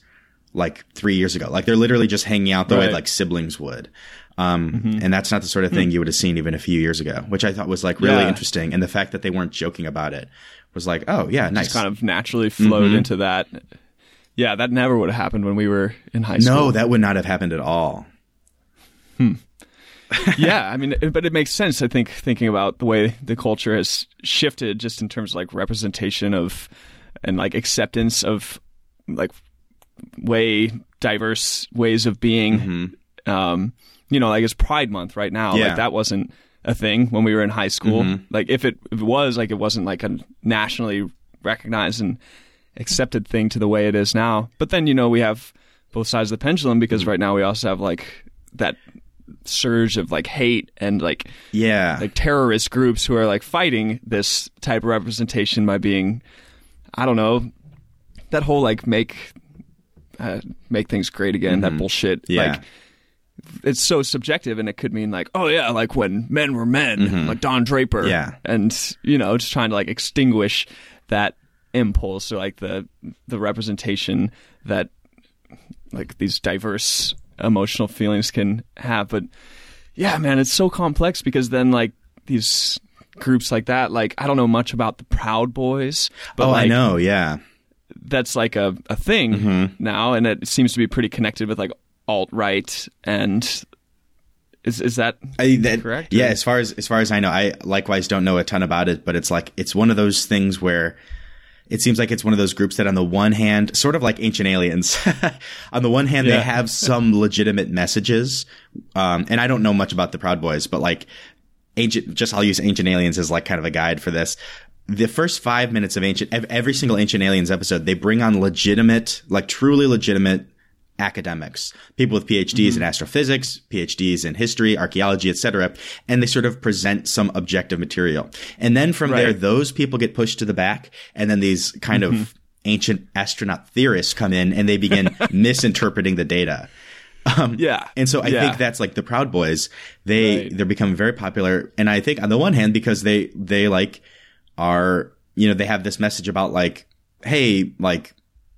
like three years ago. Like they're literally just hanging out the way like siblings would. Um, and that's not the sort of thing you would have seen even a few years ago, which I thought was like really Yeah. interesting. And the fact that they weren't joking about it was like, oh yeah, nice. Just kind of naturally flowed Mm-hmm. into that. Yeah, that never would have happened when we were in high school. no, that would not have happened at all. yeah, I mean, but it makes sense. I think thinking about the way the culture has shifted, just in terms of like representation of and like acceptance of like way diverse ways of being. Um, you know, like it's Pride Month right now. Mm-hmm. Yeah. Mm-hmm. Like that wasn't a thing when we were in high school. Like if it, if it was, like it wasn't like a nationally recognized and accepted thing to the way it is now. But then you know we have both sides of the pendulum because right now we also have like that surge of like hate and like Yeah. like terrorist groups who are like fighting this type of representation by being I don't know that whole like make uh, make things great again that bullshit Mm-hmm. Yeah. like it's so subjective and it could mean like oh yeah like when men were men like Don Draper Mm-hmm. Yeah. and you know just trying to like extinguish that impulse or like the the representation that like these diverse emotional feelings can have but yeah man it's so complex because then like these groups like that like i don't know much about the proud boys but oh, like I know. Yeah. that's like a, a thing Mm-hmm. now and it seems to be pretty connected with like alt-right and is is that I, that, Correct, Yeah. or- As far as as far as I know, I likewise don't know a ton about it, but it's like it's one of those things where it seems like it's one of those groups that on the one hand, sort of like ancient aliens, on the one hand, Yeah. they have some legitimate messages. Um, and I don't know much about the Proud Boys, but like ancient, just I'll use ancient aliens as like kind of a guide for this. The first five minutes of ancient, every single ancient aliens episode, they bring on legitimate, like truly legitimate academics, people with PhDs in mm-hmm. astrophysics, PhDs in history, archaeology, etc., and they sort of present some objective material. And then from there, those people get pushed to the back, and then these kind of mm-hmm. ancient astronaut theorists come in and they begin misinterpreting the data. Um, yeah And so I Yeah. think that's like the Proud Boys. They Right. they're becoming very popular, and I think on the one hand because they they like are you know they have this message about like hey like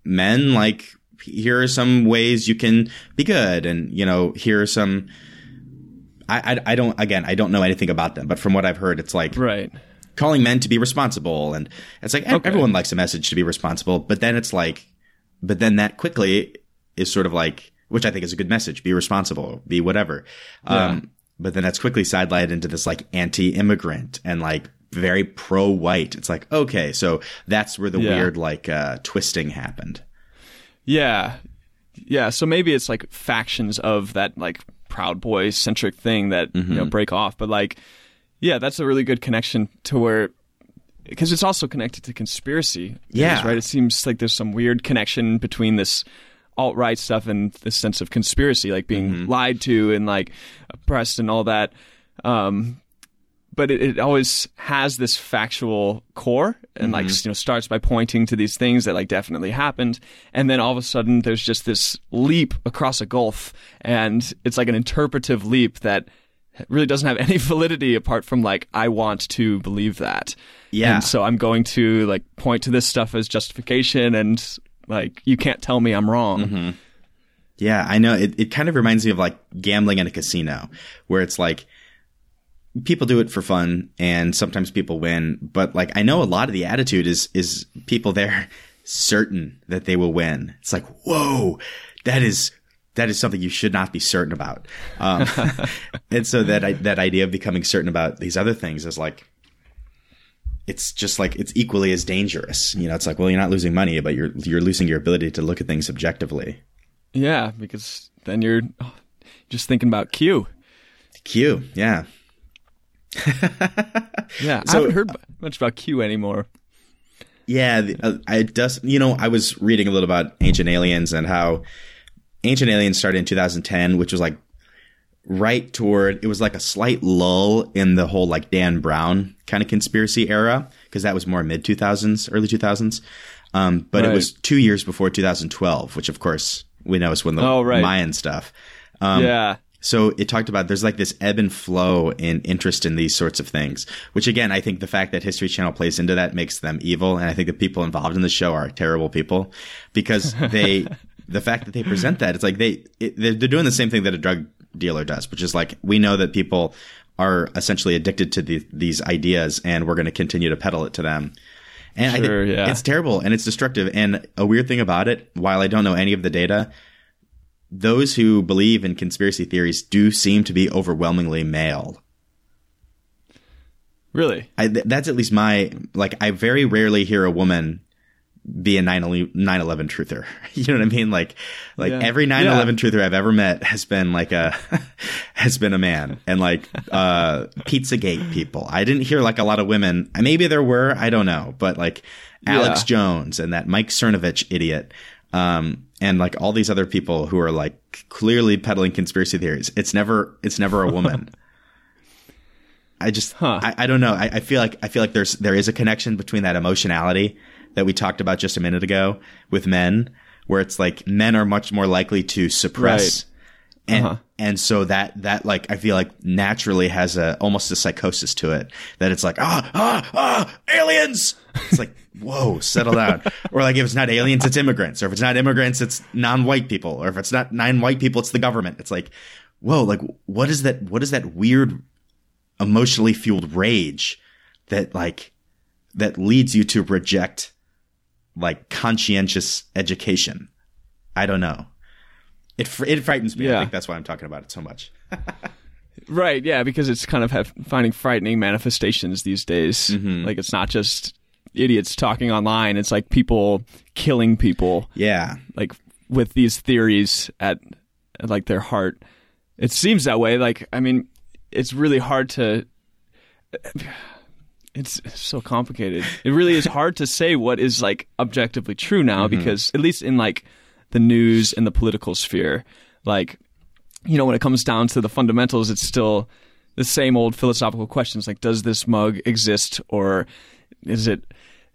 men like here are some ways you can be good, and you know here are some. I, I, I don't again I don't know anything about them, but from what I've heard, it's like right calling men to be responsible, and it's like ev- everyone likes a message to be responsible, but then it's like, but then that quickly is sort of like, which I think is a good message: be responsible, be whatever. Um, but then that's quickly sidelined into this like anti-immigrant and like very pro-white. It's like okay, so that's where the Yeah. weird like uh, twisting happened. Yeah. Yeah. So maybe it's like factions of that like Proud Boy centric thing that, you Mm-hmm. know, break off. But like, yeah, that's a really good connection to where, because it's also connected to conspiracy. Yeah. theories, Right. It seems like there's some weird connection between this alt right stuff and this sense of conspiracy, like being Mm-hmm. lied to and like oppressed and all that. Um, but it, it always has this factual core and like Mm-hmm. you know starts by pointing to these things that like definitely happened and then all of a sudden there's just this leap across a gulf and it's like an interpretive leap that really doesn't have any validity apart from like I want to believe that. Yeah. And so I'm going to like point to this stuff as justification and like you can't tell me I'm wrong. Mm-hmm. Yeah, I know. It, it kind of reminds me of like gambling in a casino, where it's like people do it for fun and sometimes people win, but like I know a lot of the attitude is is people there certain that they will win. It's like, whoa, that is that is something you should not be certain about. Um, and so that I, that idea of becoming certain about these other things is like it's just like it's equally as dangerous. You know, it's like, well, you're not losing money, but you're you're losing your ability to look at things objectively. Yeah, because then you're just thinking about Q. Q, yeah. Yeah, I haven't heard much about Q anymore. Yeah, the, uh, I just you know I was reading a little about Ancient Aliens and how Ancient Aliens started in 2010, which was like right toward it was like a slight lull in the whole like Dan Brown kind of conspiracy era because that was more mid 2000s, early 2000s. Um, but it was two years before 2012, which of course we know is when the Oh, right. Mayan stuff. Um, yeah, So it talked about there's like this ebb and flow in interest in these sorts of things, which again, I think the fact that History Channel plays into that makes them evil. And I think the people involved in the show are terrible people because they, the fact that they present that, it's like they, it, they're, they're doing the same thing that a drug dealer does, which is like, we know that people are essentially addicted to the, these ideas and we're going to continue to peddle it to them. And I think yeah. it's terrible and it's destructive. And a weird thing about it, while I don't know any of the data, those who believe in conspiracy theories do seem to be overwhelmingly male. really. I, th- that's at least my like. I very rarely hear a woman be a 9/11 9/11 truther. You know what I mean? Like, like Yeah. every 9/11 truther I've ever met has been like a has been a man, and like uh, PizzaGate people. I didn't hear like a lot of women. Maybe there were. I don't know, but like Alex Yeah. Jones and that Mike Cernovich idiot. Um, and like all these other people who are like clearly peddling conspiracy theories. It's never, it's never a woman. I just, Huh. I, I don't know. I, I feel like, I feel like there's, there is a connection between that emotionality that we talked about just a minute ago with men, where it's like men are much more likely to suppress. And, Uh-huh. and so that, that like, I feel like naturally has a, almost a psychosis to it that it's like, ah, ah, ah, aliens. It's like, whoa, settle down. or like if it's not aliens, it's immigrants. Or if it's not immigrants, it's non-white people. Or if it's not non-white people, it's the government. It's like, whoa, like what is that? What is that weird emotionally fueled rage that like, that leads you to reject like conscientious education? I don't know. It, it frightens me. I Yeah. think that's why I'm talking about it so much. Right, yeah, because it's kind of have, finding frightening manifestations these days. Mm-hmm. Like it's not just idiots talking online; it's like people killing people, Yeah. like with these theories at, at like their heart. It seems that way. Like I mean, it's really hard to. It's so complicated. It really is hard to say what is like objectively true now because at least in like the news and the political sphere, like you know, when it comes down to the fundamentals, it's still the same old philosophical questions like, does this mug exist or is it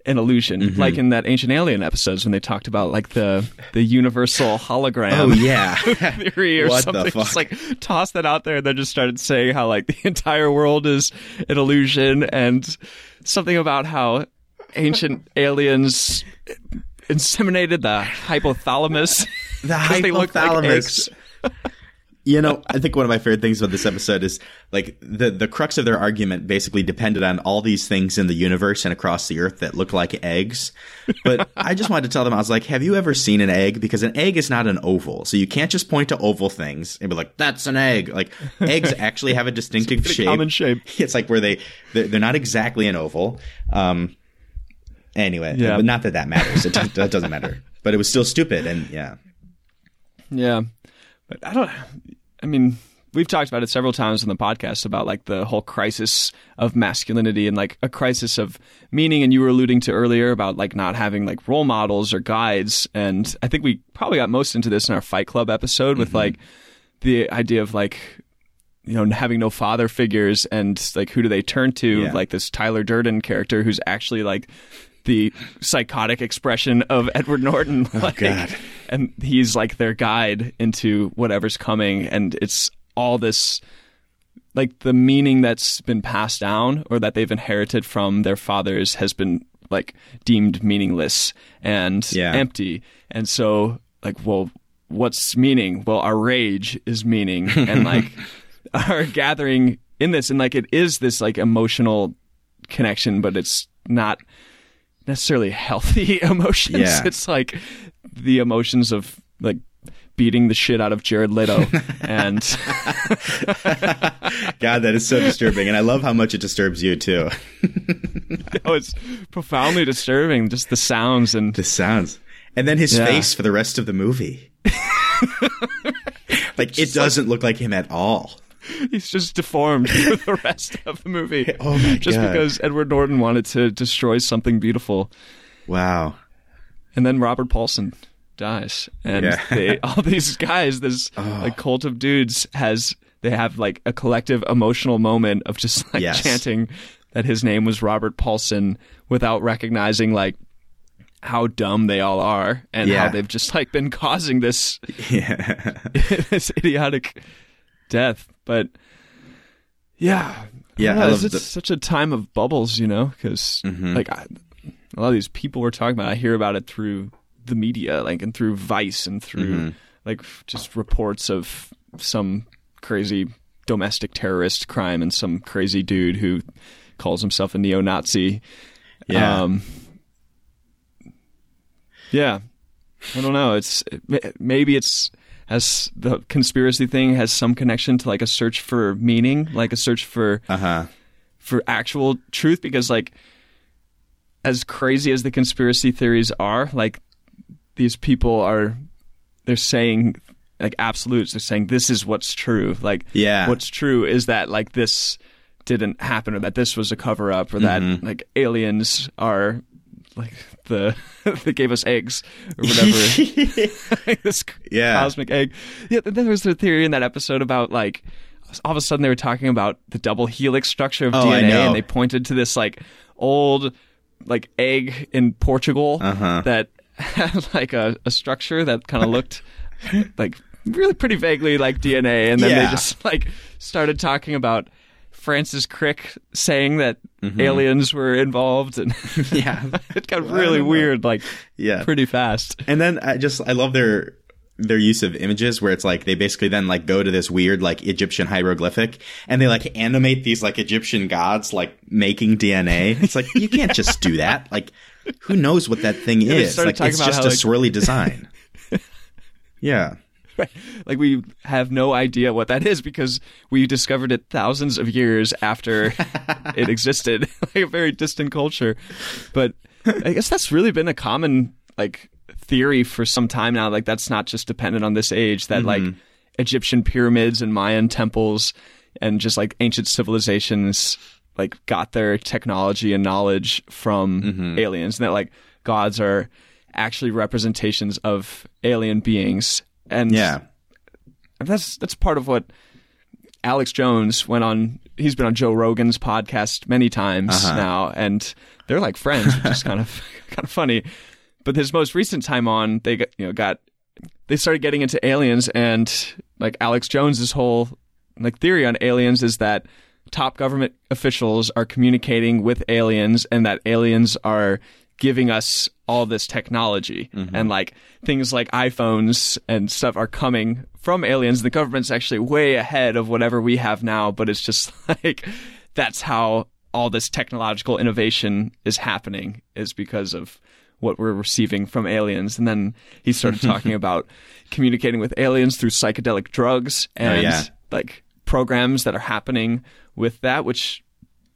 an illusion? Mm-hmm. Like in that Ancient Alien episodes when they talked about like the the universal hologram Oh yeah. theory or something. Just like toss that out there and then just started saying how like the entire world is an illusion and something about how ancient aliens inseminated the hypothalamus. the 'Cause they look like eggs. you know, I think one of my favorite things about this episode is like the the crux of their argument basically depended on all these things in the universe and across the earth that look like eggs. But I just wanted to tell them I was like, have you ever seen an egg? Because an egg is not an oval, so you can't just point to oval things and be like, that's an egg. Like eggs actually have a distinctive shape. common shape. It's like where they they're, they're not exactly an oval. Um. Anyway, Yeah. but not that that matters. It does, that doesn't matter. But it was still stupid, and yeah. Yeah. But I don't I mean, we've talked about it several times on the podcast about like the whole crisis of masculinity and like a crisis of meaning and you were alluding to earlier about like not having like role models or guides and I think we probably got most into this in our Fight Club episode with mm-hmm. like the idea of like you know having no father figures and like who do they turn to Yeah. like this Tyler Durden character who's actually like the psychotic expression of Edward Norton oh, like, God. and he's like their guide into whatever's coming and it's all this like the meaning that's been passed down or that they've inherited from their fathers has been like deemed meaningless and Yeah. empty and so like well what's meaning well our rage is meaning and like our gathering in this and like it is this like emotional connection but it's not necessarily healthy emotions Yeah. it's like the emotions of like beating the shit out of Jared Leto and God, that is so disturbing, and I love how much it disturbs you too. oh, it's profoundly disturbing just the sounds and The sounds, and then his Yeah. face for the rest of the movie. like it doesn't look like him at all. He's just deformed for the rest of the movie. Oh my just God. because Edward Norton wanted to destroy something beautiful. Wow. And then Robert Paulson dies, and Yeah. Oh. they, all these guys, this oh. like cult of dudes, has they have like a collective emotional moment of just like Yes. chanting that his name was Robert Paulson without recognizing like how dumb they all are and Yeah. how they've just like been causing this Yeah. this idiotic death. But yeah, Yeah, know, it's the- such a time of bubbles, you know, because Mm-hmm. like I, a lot of these people we're talking about, I hear about it through the media, like and through Vice and through Mm-hmm. like just reports of some crazy domestic terrorist crime and some crazy dude who calls himself a neo-Nazi. Yeah. Um, yeah. I don't know. It's maybe it's has the conspiracy thing has some connection to like a search for meaning, like a search for Uh huh. for actual truth because like as crazy as the conspiracy theories are, like these people are they're saying like absolutes. They're saying this is what's true. Like Yeah. what's true is that like this didn't happen or that this was a cover up or that Mm-hmm. like aliens are like the they gave us eggs or whatever this Yeah. cosmic egg. Yeah, then there was the theory in that episode about like all of a sudden they were talking about the double helix structure of Oh, DNA and they pointed to this like old like egg in Portugal Uh-huh. that had like a, a structure that kind of looked like really pretty vaguely like DNA and then they just like started talking about Francis Crick saying that Mm-hmm. aliens were involved and Yeah. it got really weird like Yeah. pretty fast. And then I just I love their their use of images where it's like they basically then like go to this weird like Egyptian hieroglyphic and they like animate these like Egyptian gods like making DNA. It's like you can't just do that. Like who knows what that thing they is? Like it's just how, a like- swirly design. yeah. Right. Like we have no idea what that is because we discovered it thousands of years after it existed, like a very distant culture. But I guess that's really been a common like theory for some time now. Like that's not just dependent on this age. That like mm-hmm. Egyptian pyramids and Mayan temples and just like ancient civilizations like got their technology and knowledge from mm-hmm. aliens, and that like gods are actually representations of alien beings. And Yeah. that's that's part of what Alex Jones went on. He's been on Joe Rogan's podcast many times uh-huh. now, and they're like friends, which is kind of kind of funny. But his most recent time on, they got you know got they started getting into aliens, and like Alex Jones's whole like theory on aliens is that top government officials are communicating with aliens, and that aliens are giving us all this technology mm-hmm. and like things like iPhones and stuff are coming from aliens. The government's actually way ahead of whatever we have now, but it's just like that's how all this technological innovation is happening is because of what we're receiving from aliens. And then he started talking about communicating with aliens through psychedelic drugs oh, and yeah. like programs that are happening with that, which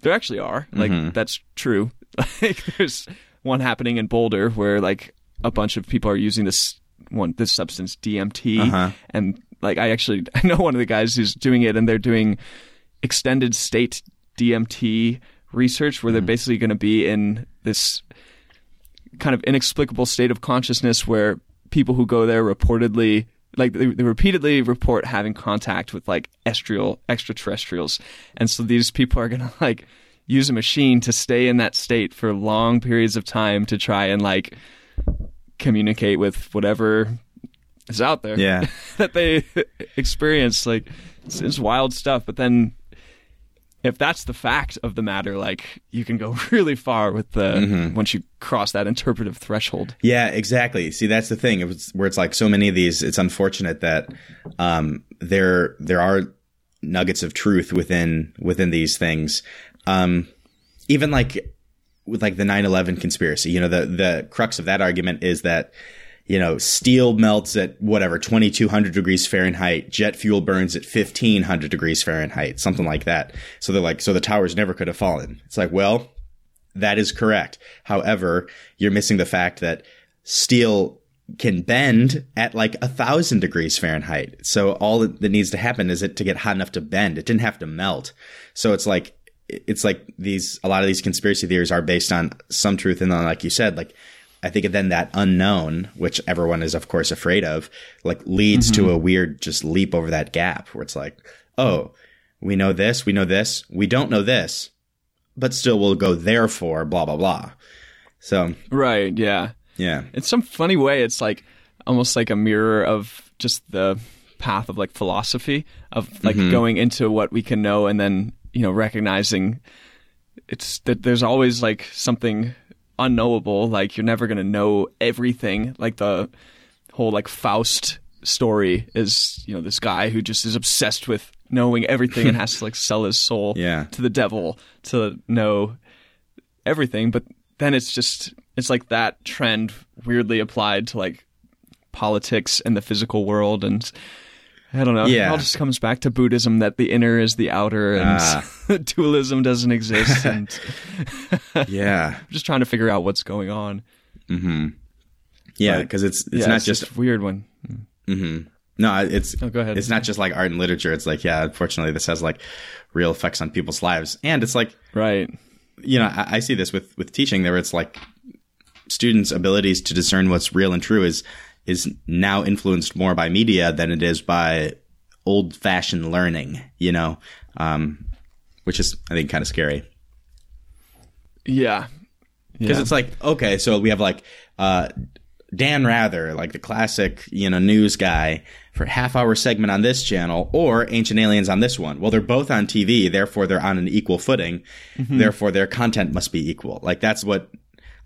there actually are. Like mm-hmm. that's true. Like there's one happening in Boulder where like a bunch of people are using this one this substance DMT Uh-huh. and like I actually I know one of the guys who's doing it and they're doing extended state DMT research where they're basically going to be in this kind of inexplicable state of consciousness where people who go there reportedly like they, they repeatedly report having contact with like estrial extraterrestrials. And so these people are gonna like use a machine to stay in that state for long periods of time to try and like communicate with whatever is out there Yeah. that they experience like it's, it's wild stuff but then if that's the fact of the matter like you can go really far with the once you cross that interpretive threshold Yeah, exactly. See, that's the thing. It's, where it's like so many of these. It's unfortunate that um, there there are nuggets of truth within within these things. Um, even like with like the 9-11 conspiracy. You know, the the crux of that argument is that you know steel melts at whatever twenty two hundred degrees Fahrenheit. Jet fuel burns at fifteen hundred degrees Fahrenheit. Something like that. So they're like, so the towers never could have fallen. It's like, well, that is correct. However, you're missing the fact that steel can bend at like a thousand degrees Fahrenheit. So all that needs to happen is it to get hot enough to bend. It didn't have to melt. So it's like it's like these a lot of these conspiracy theories are based on some truth, and then like you said, like I think then that unknown, which everyone is of course afraid of, like leads to mm-hmm. a weird just leap over that gap where it's like, oh, we know this, we know this, we don't know this, but still we'll go therefore blah blah blah. So Right. Yeah. yeah, in some funny way it's like almost like a mirror of just the path of like philosophy of like mm-hmm. going into what we can know and then you know recognizing it's that there's always like something unknowable like you're never going to know everything like the whole like faust story is you know this guy who just is obsessed with knowing everything and has to like sell his soul Yeah. to the devil to know everything but then it's just it's like that trend weirdly applied to like politics and the physical world and I don't know. Yeah. It all just comes back to Buddhism that the inner is the outer and Ah. dualism doesn't exist and yeah, I'm just trying to figure out what's going on. Mm-hmm. yeah, because it's it's yeah, not it's just a weird one. Mm-hmm. No, it's Oh, go ahead. It's not just like art and literature. It's like, yeah, unfortunately, this has like real effects on people's lives, and it's like, Right. you know, I, I see this with with teaching. There, it's like students' abilities to discern what's real and true is is now influenced more by media than it is by old fashioned learning. You know, um, which is I think kind of scary Yeah. because Yeah. it's like okay, so we have like uh, Dan Rather, like the classic you know news guy, for half hour segment on this channel, or Ancient Aliens on this one. Well, they're both on TV, therefore they're on an equal footing. Therefore, their content must be equal. Like that's what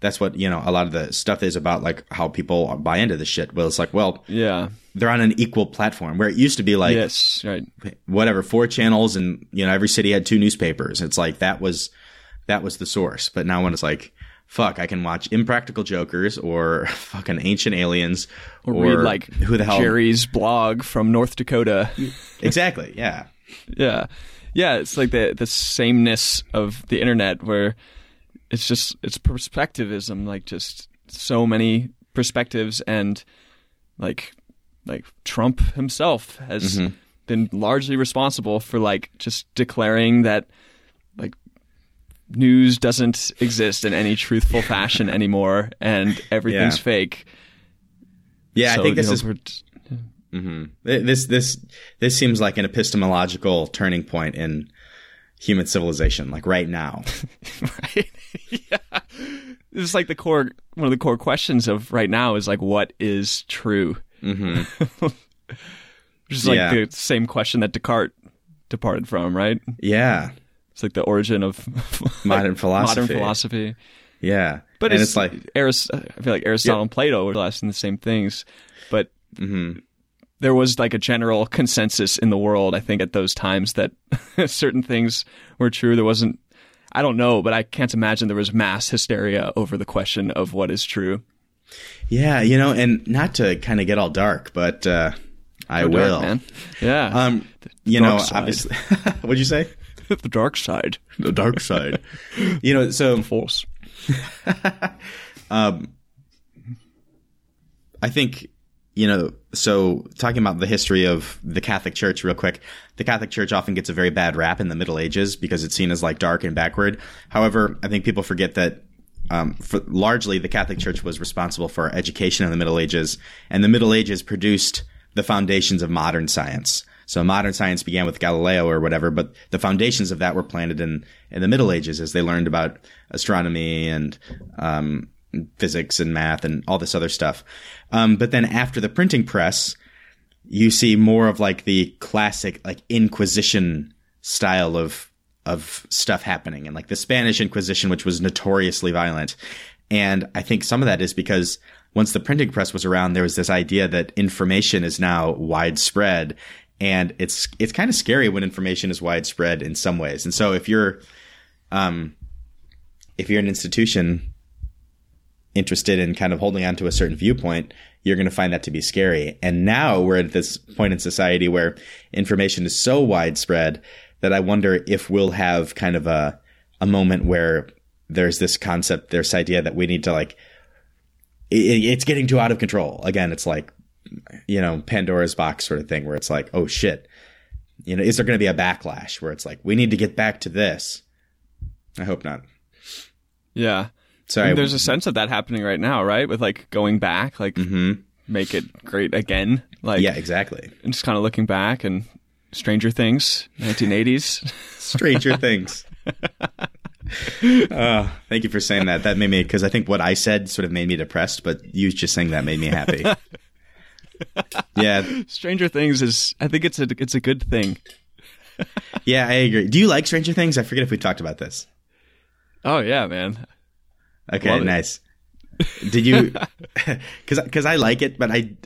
that's what you know. A lot of the stuff is about, like how people buy into this shit. Well, it's like, well, Yeah. they're on an equal platform where it used to be like yes. Right. whatever four channels and you know every city had two newspapers it's like that was that was the source but now when it's like fuck i can watch impractical jokers or fucking ancient aliens Or, read like who the hell Jerry's blog from North Dakota. exactly yeah yeah. Yeah, it's like the the sameness of the internet where it's just it's perspectivism, like just so many perspectives and like like Trump himself has mm-hmm. been largely responsible for like just declaring that like news doesn't exist in any truthful fashion anymore and everything's Yeah. fake. yeah So, i think this you know, is we're- mm-hmm. this this this seems like an epistemological turning point in human civilization like right now right? yeah. It's like the core one of the core questions of right now is like what is true? Mm-hmm. Which is like Yeah. the same question that Descartes departed from, right? yeah It's like the origin of Modern like, philosophy. Modern philosophy. yeah But and it's, it's, like Arist- I feel like Aristotle and Plato were asking the same things, but Mm-hmm. there was like a general consensus in the world. I think at those times that certain things were true. There wasn't. I don't know, but I can't imagine there was mass hysteria over the question of what is true. yeah you know and not to kind of get all dark but uh i Go will dark. Yeah, Um, you know, side. obviously, what'd you say? the dark side, The dark side. you know, so force. I think, you know, so talking about the history of the Catholic Church real quick, the Catholic Church often gets a very bad rap in the Middle Ages because it's seen as like dark and backward. However, I think people forget that um, for, largely the Catholic Church was responsible for education in the Middle Ages, and the Middle Ages produced the foundations of modern science. So modern science began with Galileo or whatever, but the foundations of that were planted in, in the Middle Ages as they learned about astronomy and um, physics and math and all this other stuff. Um, but then after the printing press, you see more of like the classic like Inquisition style of of stuff happening, and like the Spanish Inquisition, which was notoriously violent. And I think some of that is because once the printing press was around, there was this idea that information is now widespread, and it's it's kind of scary when information is widespread in some ways. And so if you're um, if you're an institution interested in kind of holding on to a certain viewpoint, you're going to find that to be scary. And now we're at this point in society where information is so widespread that I wonder if we'll have kind of a a moment where there's this concept, this idea that we need to like it, it's getting too out of control. Again, it's like you know Pandora's box sort of thing where it's like, oh shit, you know, is there going to be a backlash where it's like we need to get back to this? I hope not. Yeah. Sorry, there's a sense of that happening right now, right? With like going back, like mm-hmm. make it great again. Like yeah, exactly. and just kind of looking back and Stranger Things, 1980s. Stranger Things. Oh, thank you for saying that. That made me because I think what I said sort of made me depressed, but you just saying that made me happy. yeah, Stranger Things is, I think it's a it's a good thing. yeah, I agree. Do you like Stranger Things? I forget if we talked about this. Oh yeah, man. Okay, Love it. nice. Did you? Because because I like it, but I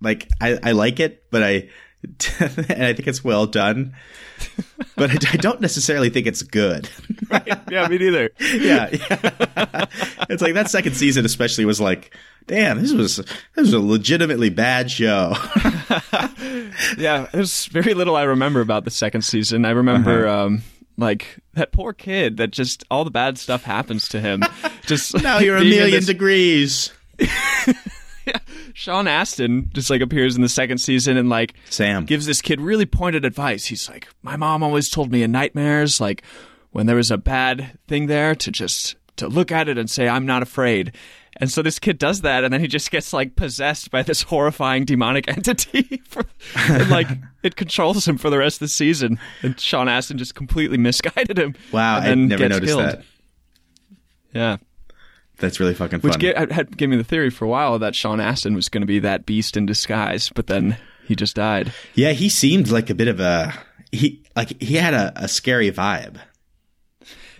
like I, I like it, but I and I think it's well done, but I, I don't necessarily think it's good. Yeah, me neither. yeah, yeah. it's like that second season especially was like, damn, this was this was a legitimately bad show. Yeah, there's very little I remember about the second season. I remember Uh-huh. um like that poor kid that just all the bad stuff happens to him. Just now like, you're a million this- degrees. Sean Astin just like appears in the second season and like Sam. gives this kid really pointed advice. He's like, "My mom always told me in nightmares, like when there was a bad thing there, to just to look at it and say I'm not afraid." And so this kid does that, and then he just gets like possessed by this horrifying demonic entity, for, and like it controls him for the rest of the season. And Sean Astin just completely misguided him. Wow, and I never noticed killed. that. Yeah, That's really fucking which fun. had gave me the theory for a while that Sean Astin was going to be that beast in disguise, but then he just died. yeah, he seemed like a bit of a he like he had a, a scary vibe.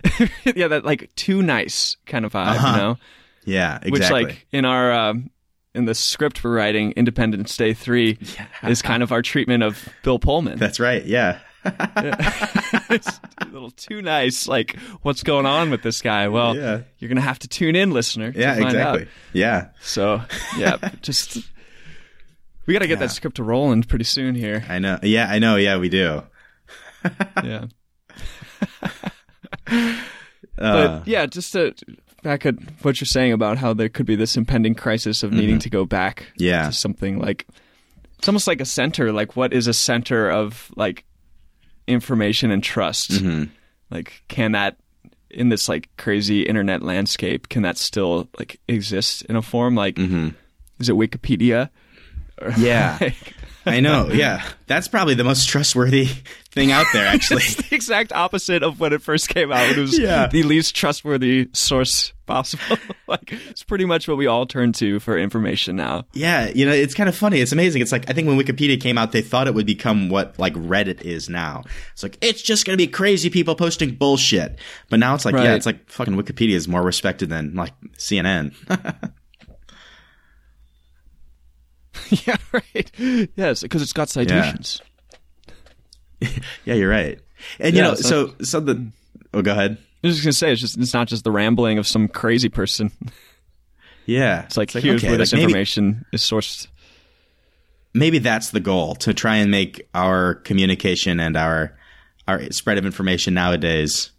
yeah, that like too nice kind of vibe, Uh-huh. you know. Yeah, exactly. Which like in our um, in the script we're writing, Independence Day three is kind of our treatment of Bill Pullman. That's right. Yeah. it's a little too nice. Like, what's going on with this guy? Well, Yeah. you're gonna have to tune in, listener. Yeah, to find exactly. Out. Yeah. So yeah, just we got to get Yeah. that script to rolling pretty soon here. I know. Yeah, I know. Yeah, we do. Yeah. Uh, but yeah, just to back at what you're saying about how there could be this impending crisis of needing to go back Mm-hmm. Yeah. to something like it's almost like a center. Like, what is a center of like information and trust? Mm-hmm. Like, can that in this like crazy internet landscape can that still like exist in a form? Like, mm-hmm. is it Wikipedia? Mm-hmm. Yeah. like- I know. Yeah. That's probably the most trustworthy thing out there, actually. it's the exact opposite of when it first came out. It was Yeah. the least trustworthy source possible. like it's pretty much what we all turn to for information now. yeah. You know, it's kind of funny. It's amazing. It's like, I think when Wikipedia came out, they thought it would become what like Reddit is now. It's like, it's just going to be crazy people posting bullshit. But now it's like, yeah, it's like fucking Wikipedia is more respected than like CNN. yeah, right. Yes, because it's got citations. yeah, you're right. And, you Yeah, know, so- so, so the, oh, go ahead. I was just gonna say it's just it's not just the rambling of some crazy person. Yeah. It's like, here's okay, where this like, maybe- information is sourced. maybe that's the goal to try and make our communication and our our spread of information nowadays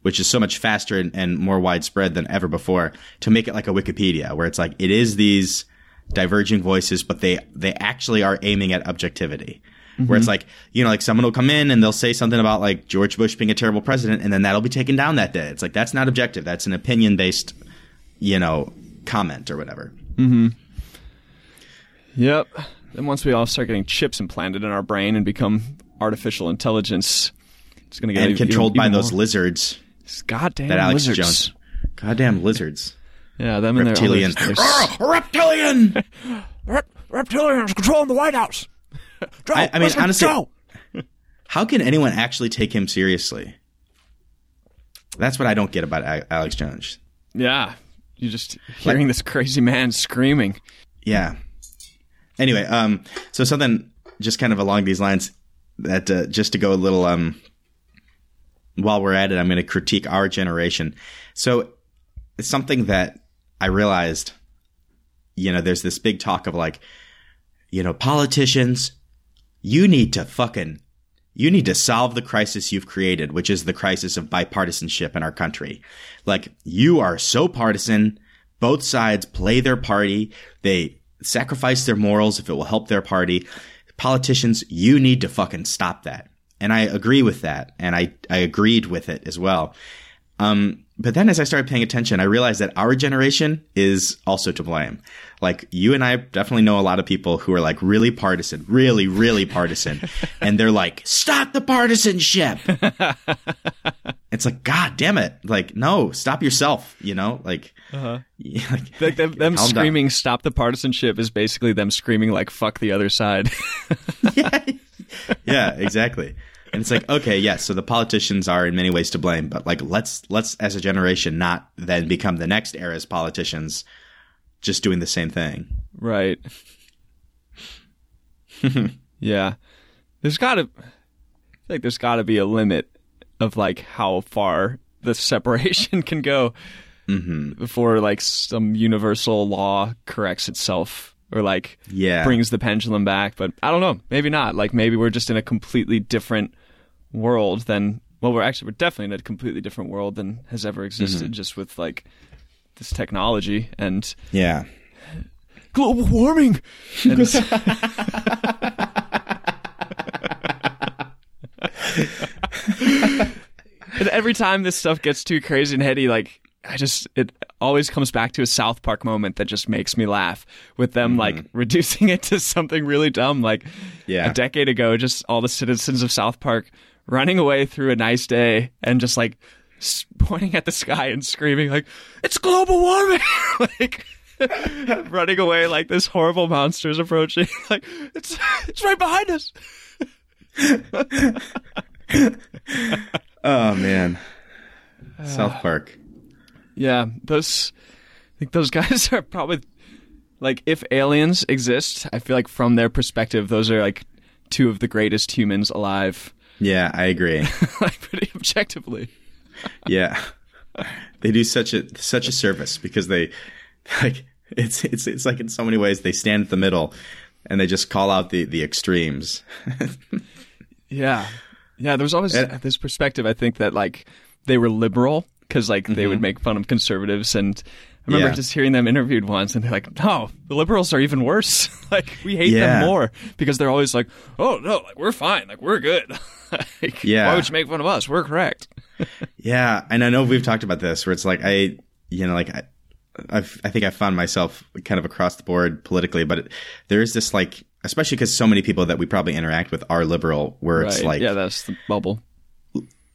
which is so much faster and, and more widespread than ever before to make it like a wikipedia where it's like it is these diverging voices but they they actually are aiming at objectivity. Where it's like you know like someone will come in and they'll say something about like george bush being a terrible president and then that'll be taken down that day. It's like that's not objective. That's an opinion based you know comment or whatever. Mm-hmm. Yep. Then once we all start getting chips implanted in our brain and become artificial intelligence, it's gonna get and even- controlled by even those more- lizards. Goddamn that alex lizards. jones. Goddamn lizards Yeah, them and their reptilian. others, they're reptilian. reptilians controlling the White House. Joe, I, I mean, honestly, Joe. how can anyone actually take him seriously? That's what I don't get about Alex Jones. Yeah, you're just hearing this crazy man screaming. Yeah. Anyway, um, so something just kind of along these lines that uh, just to go a little um, while we're at it, I'm going to critique our generation. So it's something that I realized. You know, there's this big talk of like, you know, politicians, you need to fucking, you need to solve the crisis you've created, which is the crisis of bipartisanship in our country. Like, you are so partisan, both sides play their party. They sacrifice their morals if it will help their party. Politicians, you need to fucking stop that. And I agree with that. And I, I agreed with it as well. Um, but then as I started paying attention, I realized that our generation is also to blame. Like you and I definitely know a lot of people who are like really partisan, really, really partisan. and they're like, stop the partisanship. it's like, God damn it. Like, no, stop yourself, you know, like, yeah, uh-huh. like, Like them, them calm down. screaming "Stop the partisanship" is basically them screaming like "Fuck the other side." yeah, yeah, exactly. And it's like, okay, yes, so the politicians are in many ways to blame, but like, let's let's as a generation not then become the next era's politicians, just doing the same thing. right. yeah. There's got to like there's got to be a limit of like how far the separation can go mm-hmm. before like some universal law corrects itself or like Yeah. brings the pendulum back. But I don't know. Maybe not. Like maybe we're just in a completely different world than well, we're actually we're definitely in a completely different world than has ever existed. Mm-hmm. Just with like this technology and Yeah. global warming. And And every time this stuff gets too crazy and heady, like I just it always comes back to a South Park moment that just makes me laugh with them mm-hmm. like reducing it to something really dumb. Like Yeah. a decade ago, just all the citizens of South Park running away through a nice day and just like pointing at the sky and screaming like it's global warming, like. running away like this horrible monster is approaching like it's it's right behind us Oh man. South Park. Yeah, those I think those guys are probably like if aliens exist, I feel like from their perspective those are like two of the greatest humans alive. Yeah, I agree. like pretty objectively. Yeah. They do such a such a service because they like it's it's it's like in so many ways they stand at the middle and they just call out the the extremes. Yeah. Yeah, there was always And- this perspective I think that like they were liberal cuz like they would mm-hmm. make fun of conservatives and remember Yeah. just hearing them interviewed once and they're like, "No, the liberals are even worse. like we hate Yeah. them more because they're always like, "Oh, no, like we're fine. Like we're good." like, Yeah. Why would you make fun of us? We're correct. Yeah, and I know we've talked about this where it's like I, you know, like I, I've, I think I found myself kind of across the board politically, but it, there is this like, especially because so many people that we probably interact with are liberal, where it's like, yeah, that's the bubble.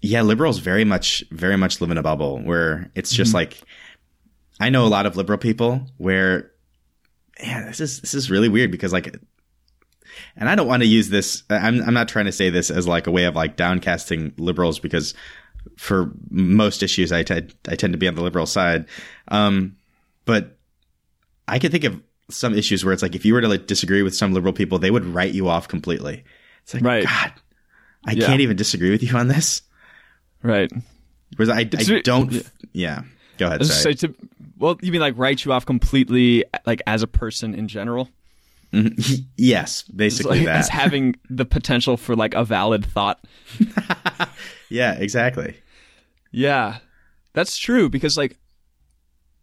yeah, liberals very much, very much live in a bubble where it's just mm-hmm. like, I know a lot of liberal people where, yeah, this is this is really weird because like, and I don't want to use this. I'm I'm not trying to say this as like a way of like downcasting liberals because for most issues I tend I tend to be on the liberal side, um, but I can think of some issues where it's like if you were to like disagree with some liberal people, they would write you off completely. It's like Right. God, I Yeah. can't even disagree with you on this. Right. Whereas I, I don't. yeah. Go ahead. I was Sorry. just say to, well, you mean like write you off completely, like as a person in general, mm-hmm. yes, basically like, that. as having the potential for like a valid thought. yeah, exactly. Yeah, that's true because like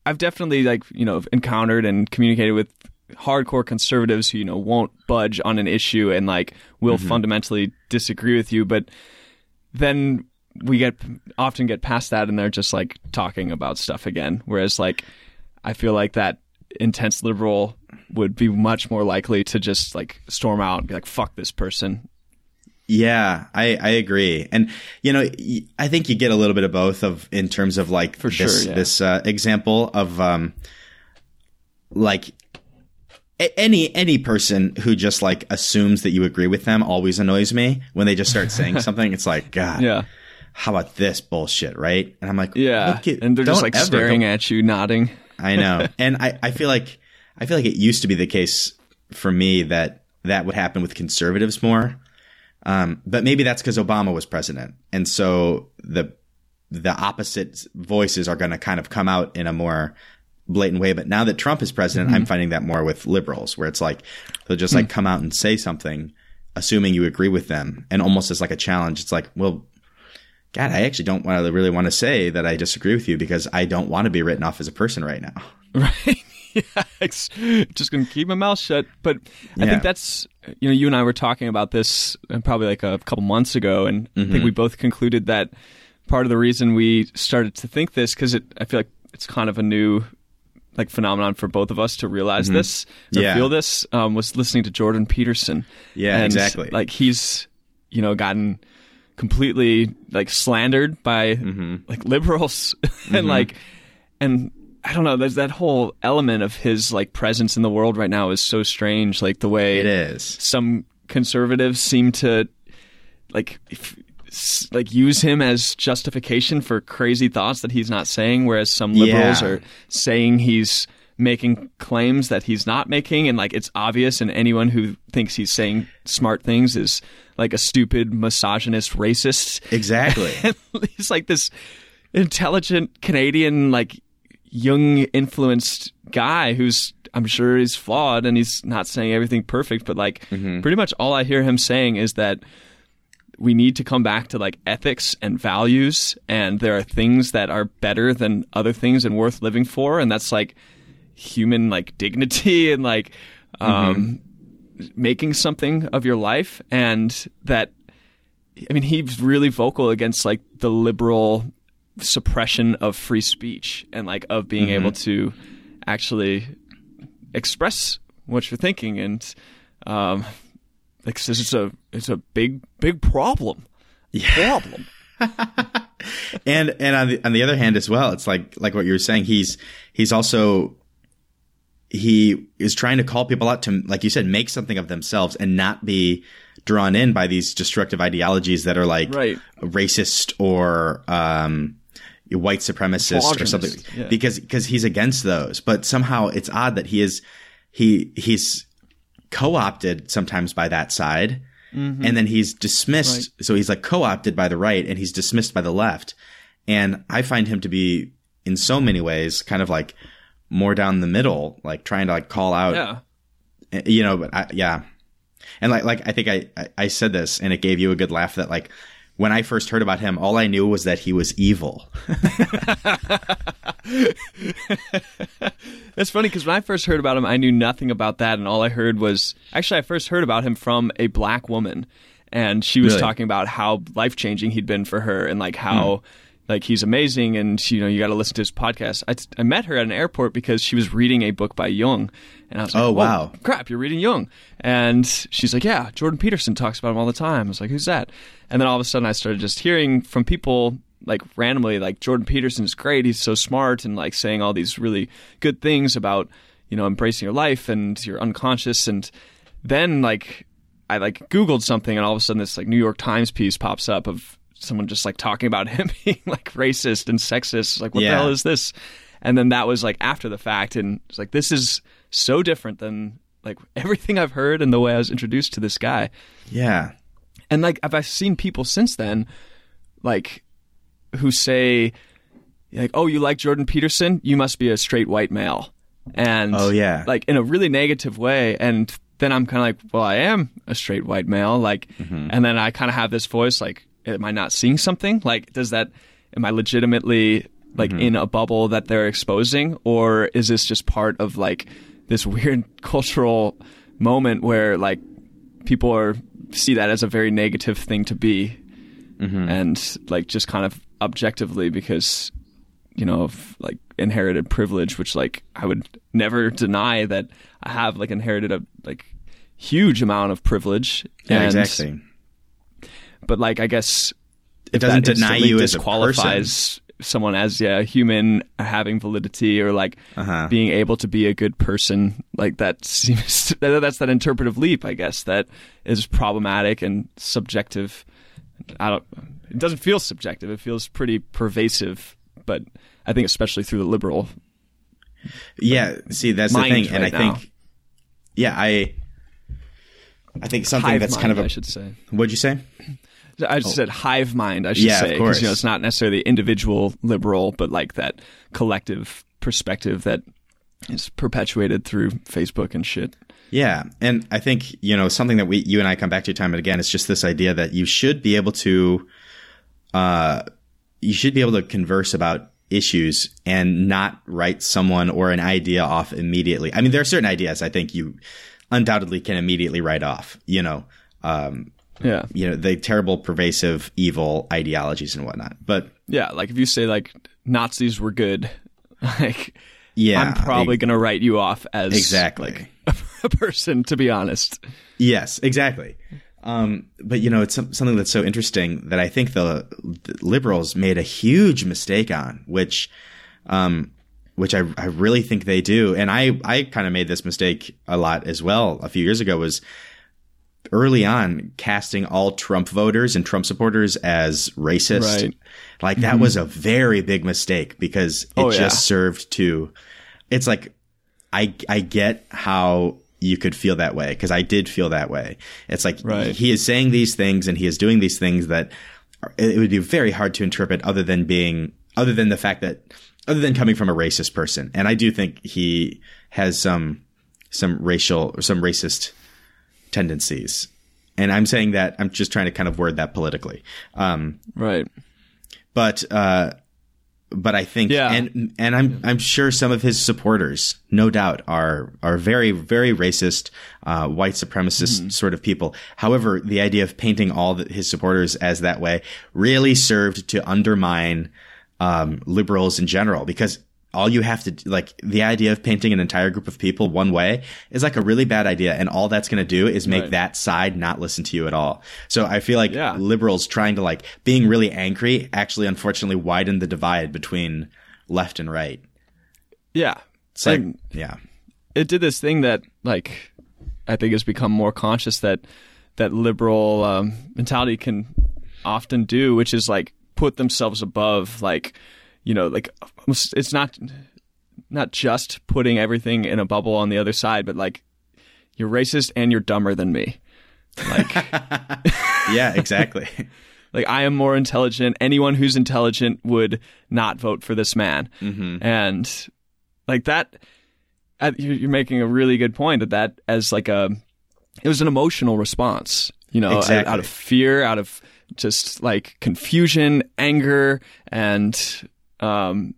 I've definitely like you know encountered and communicated with hardcore conservatives who you know won't budge on an issue and like will mm-hmm. fundamentally disagree with you, but then we get often get past that and they're just like talking about stuff again. Whereas like I feel like that intense liberal would be much more likely to just like storm out and be like fuck this person. Yeah, I, I agree. And, you know, I think you get a little bit of both of, in terms of like For this, sure, yeah. this, uh, example of, um, like, any any person who just like assumes that you agree with them always annoys me when they just start saying something it's like god Yeah. How about this bullshit right and i'm like Yeah. look at- and they're just like ever staring at you nodding. I know. And I, I feel like I feel like it used to be the case for me that that would happen with conservatives more. Um, but maybe that's because Obama was president. And so the the opposite voices are going to kind of come out in a more blatant way. But now that Trump is president, I'm finding that more with liberals, where it's like they'll just like come out and say something, assuming you agree with them, and almost as like a challenge. It's like, well, God, I actually don't want to really want to say that I disagree with you because I don't want to be written off as a person right now. Right. yeah, just gonna keep my mouth shut. But I Yeah. think that's you know, you and I were talking about this uh, probably like a couple months ago, and I Mm-hmm. think we both concluded that part of the reason we started to think this because it, I feel like it's kind of a new like phenomenon for both of us to realize this or Mm-hmm. Yeah. feel this um, was listening to Jordan Peterson. Yeah, And, exactly. Like he's you know gotten completely like slandered by Mm-hmm. like liberals and like and I don't know. There's that whole element of his like presence in the world right now is so strange. Like the way It is. some conservatives seem to like f- s- like use him as justification for crazy thoughts that he's not saying, whereas some liberals Yeah. are saying he's making claims that he's not making, and like it's obvious, and anyone who thinks he's saying smart things is like a stupid misogynist racist. Exactly. he's like this intelligent Canadian, like young influenced guy who's I'm sure he's flawed and he's not saying everything perfect, but like pretty much all I hear him saying is that we need to come back to like ethics and values and there are things that are better than other things and worth living for and that's like human like dignity and like um making something of your life and that I mean he's really vocal against like the liberal suppression of free speech and like of being able to actually express what you're thinking. And um like a it's a big big problem. Problem. And and on the on the other hand as well, it's like like what you were saying. He's he's also he is trying to call people out to like you said, make something of themselves and not be drawn in by these destructive ideologies that are like Right. racist or um white supremacist or something. yeah. because because he's against those. But somehow it's odd that he is he he's co-opted sometimes by that side and then he's dismissed. So he's like co-opted by the right and he's dismissed by the left. And i find him to be in so many ways kind of like more down the middle like trying to like call out yeah. you know but I, yeah. And like like i think I, I i said this and it gave you a good laugh that like when i first heard about him all i knew was that he was evil. That's funny because when I first heard about him, I knew nothing about that, and all I heard was actually I first heard about him from a black woman, and she was Really? talking about how life changing he'd been for her, and like how hmm. Like he's amazing, and you know you got to listen to his podcast. I, I met her at an airport because she was reading a book by Jung, and I was like, Oh, wow. crap, you're reading Jung," and she's like, "Yeah, Jordan Peterson talks about him all the time." I was like, "Who's that?" And then all of a sudden, I started just hearing from people like randomly like Jordan peterson is great. He's so smart and like saying all these really good things about you know embracing your life and your unconscious. And then like I like Googled something and all of a sudden this like New York Times piece pops up of someone just like talking about him being like racist and sexist. Like what Yeah. the hell is this? And then that was like after the fact and it's like this is so different than like everything I've heard and the way I was introduced to this guy. yeah And like I've I've seen people since then, like who say like, "Oh, you like Jordan Peterson? You must be a straight white male." And Oh, yeah. like in a really negative way. And then I'm kind of like, "Well, I am a straight white male." Like, Mm-hmm. and then I kind of have this voice like, "Am I not seeing something? Like, does that? Am I legitimately like Mm-hmm. in a bubble that they're exposing, or is this just part of like this weird cultural moment where like people are see that as a very negative thing to be and like just kind of objectively because you know of like inherited privilege which like i would never deny that i have like inherited a like huge amount of privilege yeah and- exactly but like i guess It doesn't that deny you as a disqualifies someone as yeah, a human having validity or like Uh-huh. being able to be a good person like that seems that- that's that interpretive leap i guess that is problematic and subjective i don't it doesn't feel subjective it feels pretty pervasive but i think especially through the liberal Yeah, see, that's the thing, and I now. think, yeah, I, I think something hive that's mind, kind of a. i should say What'd you say? I just said hive mind. I should Oh. Yeah, say because you know it's not necessarily the individual liberal, but like that collective perspective that is perpetuated through Facebook and shit. Yeah, and I think you know something that we, you and I, come back to time and again. It's just this idea that you should be able to, uh, you should be able to converse about issues and not write someone or an idea off immediately. I mean, there are certain ideas I think you undoubtedly can immediately write off, you know, um, Yeah. you know, the terrible, pervasive, evil ideologies and whatnot. But Yeah. Like if you say like Nazis were good, like yeah, I'm probably to write you off as Exactly. like, a person, to be honest. Yes, exactly. Um, but you know, it's some, something that's so interesting that I think the, the liberals made a huge mistake on, which, um, which I, I really think they do. And I, I kind of made this mistake a lot as well a few years ago was early on casting all Trump voters and Trump supporters as racist. Right. Like that mm-hmm. was a very big mistake because it Oh, yeah. just served to, it's like, I, I get how you could feel that way because I did feel that way. It's like Right. he is saying these things and he is doing these things that it would be very hard to interpret other than being, other than the fact that, other than coming from a racist person. And I do think he has some, some racial or some racist tendencies. And I'm saying that I'm just trying to kind of word that politically. Um, Right. but uh but I think Yeah. and and I'm I'm sure some of his supporters no doubt are are very very racist uh white supremacist sort of people however the idea of painting all the, his supporters as that way really served to undermine um liberals in general because all you have to do, like the idea of painting an entire group of people one way is like a really bad idea and all that's going to do is make Right. that side not listen to you at all so i feel like Yeah. liberals trying to like being really angry actually unfortunately widened the divide between left and right. Yeah. It's like And yeah. it did this thing that like I think has become more conscious that that liberal um, mentality can often do, which is like put themselves above like you know like it's not not just putting everything in a bubble on the other side, but like you're racist and you're dumber than me. Like Yeah, exactly. like I am more intelligent. Anyone who's intelligent would not vote for this man, and like that. uh, You're making a really good point that that as like a it was an emotional response, you know, out- Exactly. out of fear, out of just like confusion, anger, and um,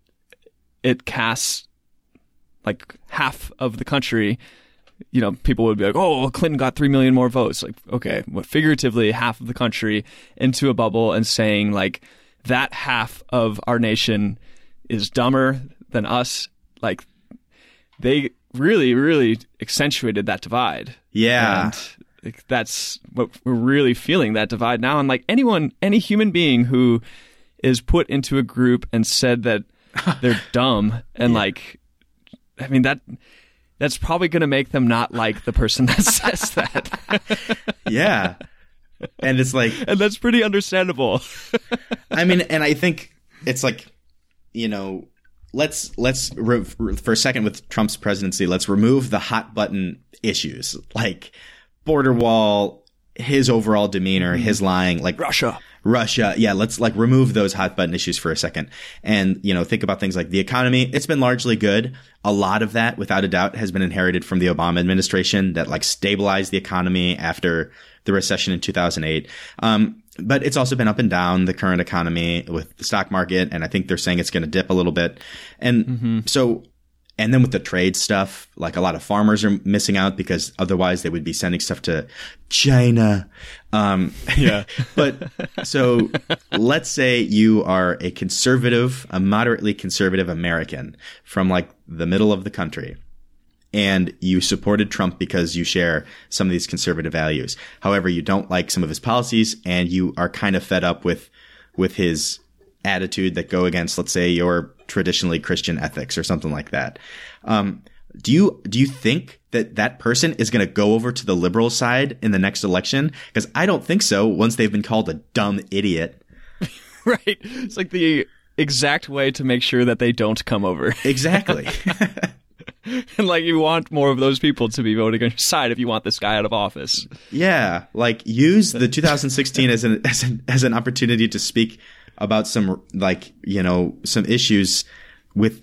it casts like half of the country you know, people would be like, "Oh, Clinton got three million more votes." Like, okay, what figuratively half of the country into a bubble and saying like that half of our nation is dumber than us. Like, they really, really accentuated that divide. Yeah. and like, that's what we're really feeling that divide now. And like anyone, any human being who is put into a group and said that they're dumb and like, I mean that that's probably going to make them not like the person that says that. yeah. And it's like and that's pretty understandable. I mean, and I think it's like, you know, let's let's re- for a second with Trump's presidency, let's remove the hot button issues like border wall, his overall demeanor, his mm-hmm. lying, like Russia. Russia. Yeah, let's like remove those hot button issues for a second and, you know, think about things like the economy. It's been largely good. A lot of that, without a doubt, has been inherited from the Obama administration that like stabilized the economy after the recession in 2008. Um, but it's also been up and down the current economy with the stock market. And I think they're saying it's going to dip a little bit. And so and then with the trade stuff, like a lot of farmers are missing out because otherwise they would be sending stuff to China. Um, Yeah. but so let's say you are a conservative, a moderately conservative American from like the middle of the country and you supported Trump because you share some of these conservative values. However, you don't like some of his policies and you are kind of fed up with with his attitude that go against, let's say, your traditionally Christian ethics or something like that. Um, do you do you think that that person is going to go over to the liberal side in the next election? Because I don't think so. Once they've been called a dumb idiot, right. It's like the exact way to make sure that they don't come over. exactly. and like you want more of those people to be voting on your side if you want this guy out of office. Yeah, like use the 2016 as an as an as an opportunity to speak about some like you know some issues with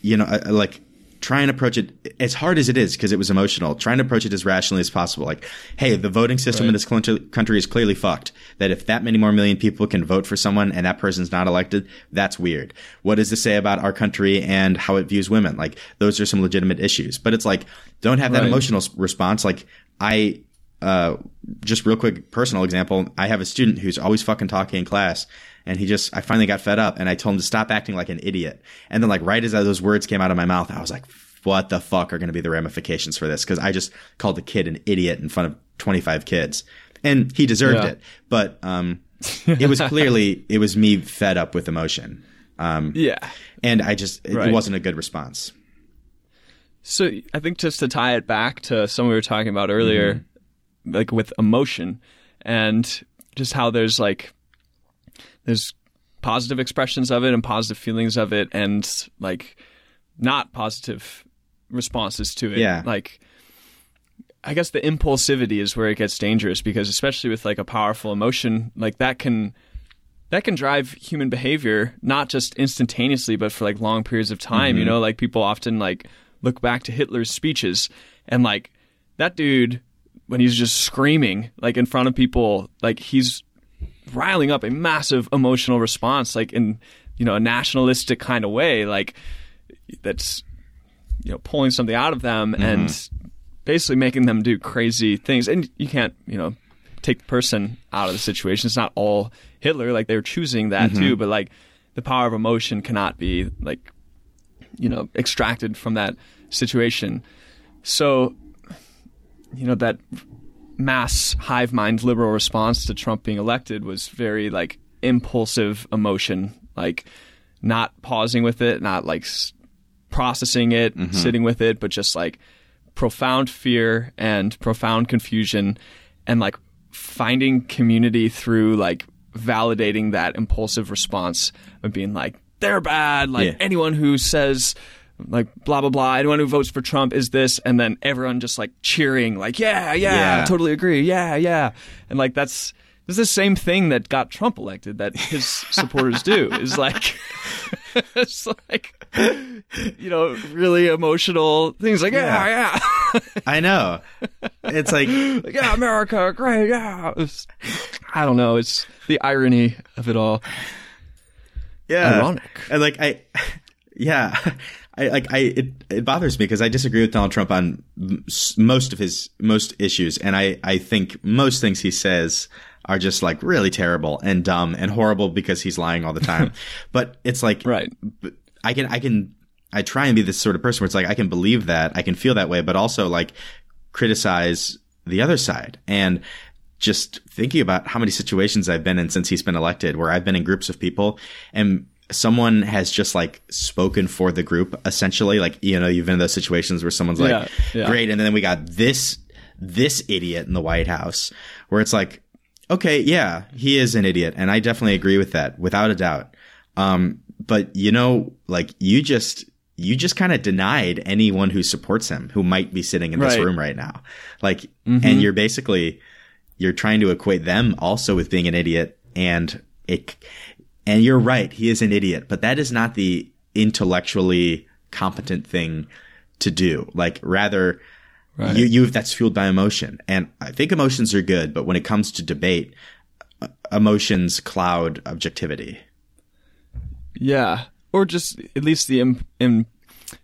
you know uh, like try and approach it as hard as it is because it was emotional. Try and approach it as rationally as possible. Like, hey, the voting system in this country country is clearly fucked. That if that many more million people can vote for someone and that person's not elected, that's weird. What does this say about our country and how it views women? Like, those are some legitimate issues. But it's like, don't have that Right. emotional response. Like, I uh, just real quick personal example. I have a student who's always fucking talking in class, and he just I finally got fed up, and I told him to stop acting like an idiot. And then like right as those words came out of my mouth, I was like, "What the fuck are going to be the ramifications for this?" Because I just called the kid an idiot in front of twenty five kids, and he deserved Yeah. it. But um, it was clearly it was me fed up with emotion, um, Yeah. and I just it, Right. it wasn't a good response. So I think just to tie it back to something we were talking about earlier, Mm-hmm. like with emotion and just how there's like there's positive expressions of it and positive feelings of it and like not positive responses to it. Yeah. Like I guess the impulsivity is where it gets dangerous because especially with like a powerful emotion, like that can that can drive human behavior not just instantaneously but for like long periods of time you mm-hmm. know like people often like look back to hitler's speeches and like that dude when he's just screaming like in front of people like he's riling up a massive emotional response like in you know a nationalistic kind of way like that's you know pulling something out of them mm-hmm. and basically making them do crazy things. And you can't you know take the person out of the situation. It's not all hitler. Like they're choosing that mm-hmm. too but like the power of emotion cannot be like you know extracted from that situation. So you know that mass hive mind liberal response to Trump being elected was very like impulsive emotion, like not pausing with it, not like s- processing it, mm-hmm. sitting with it, but just like profound fear and profound confusion and like finding community through like validating that impulsive response of being like they're bad like Yeah. anyone who says like blah blah blah anyone who votes for Trump is this and then everyone just like cheering like yeah yeah, Yeah. totally agree yeah yeah. And like that's this is the same thing that got Trump elected that his supporters do is like it's like you know really emotional things like yeah. yeah, I know. It's like Like, yeah America great yeah. It's- I don't know it's the irony of it all. Yeah. Ironic. and like i yeah i like i it, it bothers me because i disagree with donald trump on most of his most issues. And i i think most things he says are just like really terrible and dumb and horrible because he's lying all the time. But it's like Right. i can i can i try and be this sort of person where it's like i can believe that i can feel that way but also like criticize the other side. And just thinking about how many situations I've been in since he's been elected, where I've been in groups of people and someone has just like spoken for the group, essentially. Like, you know, you've been in those situations where someone's like, Yeah, yeah. great. And then we got this, this idiot in the White House where it's like, okay, yeah, he is an idiot. And I definitely agree with that without a doubt. Um, but you know, like you just, you just kind of denied anyone who supports him who might be sitting in this Right. room right now. Like, and you're basically, you're trying to equate them also with being an idiot and it and you're right he is an idiot but that is not the intellectually competent thing to do. Like rather you you that's fueled by emotion. And i think emotions are good but when it comes to debate uh, emotions cloud objectivity. Yeah. Or just at least the Im- im-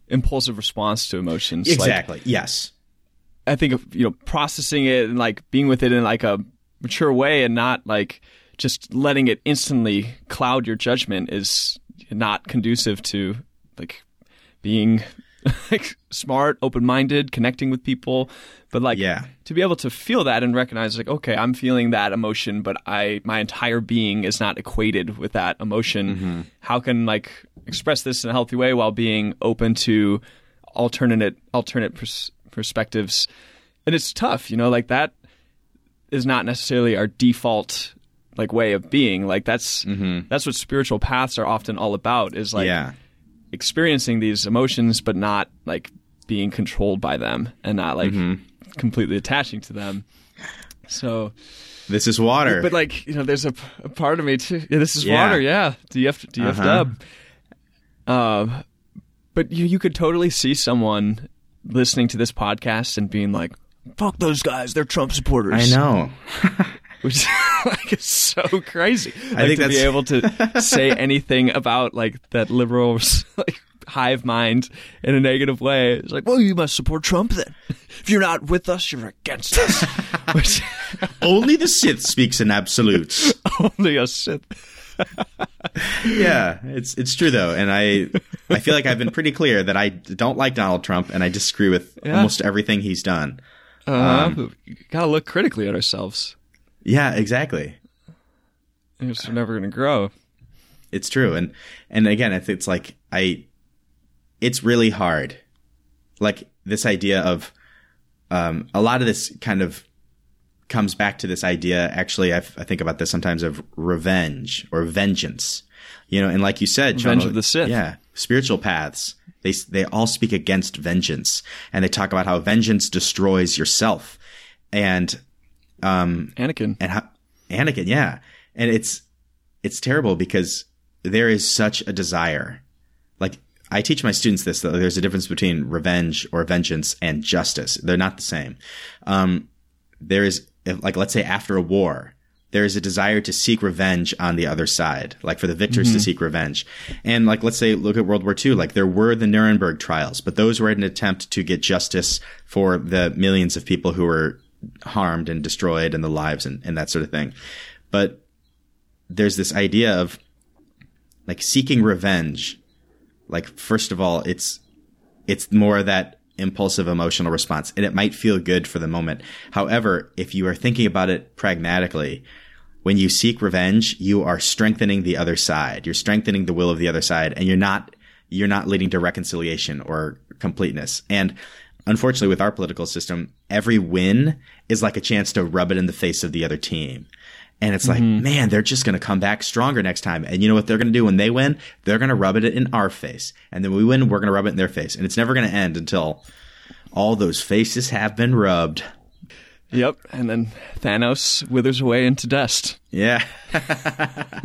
impulsive response to emotions. Like, exactly. Yes. I think of you know processing it and like being with it in like a mature way and not like just letting it instantly cloud your judgment is not conducive to like being like smart, open-minded, connecting with people. But like Yeah. to be able to feel that and recognize like okay, I'm feeling that emotion, but I my entire being is not equated with that emotion. Mm-hmm. How can like express this in a healthy way while being open to alternate alternate pers- perspectives and it's tough you know like that is not necessarily our default like way of being like that's that's what spiritual paths are often all about is like yeah experiencing these emotions but not like being controlled by them and not like completely attaching to them so this is water but like you know there's a, a part of me too yeah, this is Yeah. water yeah df df Uh-huh. dub um But you you could totally see someone listening to this podcast and being like, "Fuck those guys, they're Trump supporters." I know. which like is so crazy. Like, think to be able to say anything about like that liberal like hive mind in a negative way. It's like, well, you must support Trump then. If you're not with us, you're against us. which Only the Sith speaks in absolutes. only a Sith. yeah, it's it's true though, and I I feel like I've been pretty clear that I don't like Donald Trump, and I disagree with Yeah. almost everything he's done. Uh, we gotta look critically at ourselves. Yeah, exactly. We're never gonna grow. It's true, and and again, it's, it's like I, it's really hard, like this idea of, um, a lot of this kind of comes back to this idea. Actually, I, I think about this sometimes of revenge or vengeance, you know, and like you said, Revenge John, of the Sith. yeah, spiritual paths. They they all speak against vengeance, and they talk about how vengeance destroys yourself, and um, Anakin. and how, Anakin, yeah, and it's it's terrible because there is such a desire. Like I teach my students this that there's a difference between revenge or vengeance and justice. They're not the same. Um, there is like let's say after a war, there is a desire to seek revenge on the other side, like for the victors to seek revenge. And like let's say look at World War II, like there were the Nuremberg trials, but those were an attempt to get justice for the millions of people who were harmed and destroyed and the lives and, and that sort of thing. But there's this idea of like seeking revenge. Like first of all, it's it's more that impulsive emotional response and it might feel good for the moment. However, if you are thinking about it pragmatically, when you seek revenge, you are strengthening the other side. You're strengthening the will of the other side and you're not you're not leading to reconciliation or completeness. And unfortunately with our political system, every win is like a chance to rub it in the face of the other team. And it's like, mm-hmm. man, they're just going to come back stronger next time. And you know what they're going to do when they win? They're going to rub it in our face. And then when we win, we're going to rub it in their face. And it's never going to end until all those faces have been rubbed. Yep. And then Thanos withers away into dust. Yeah.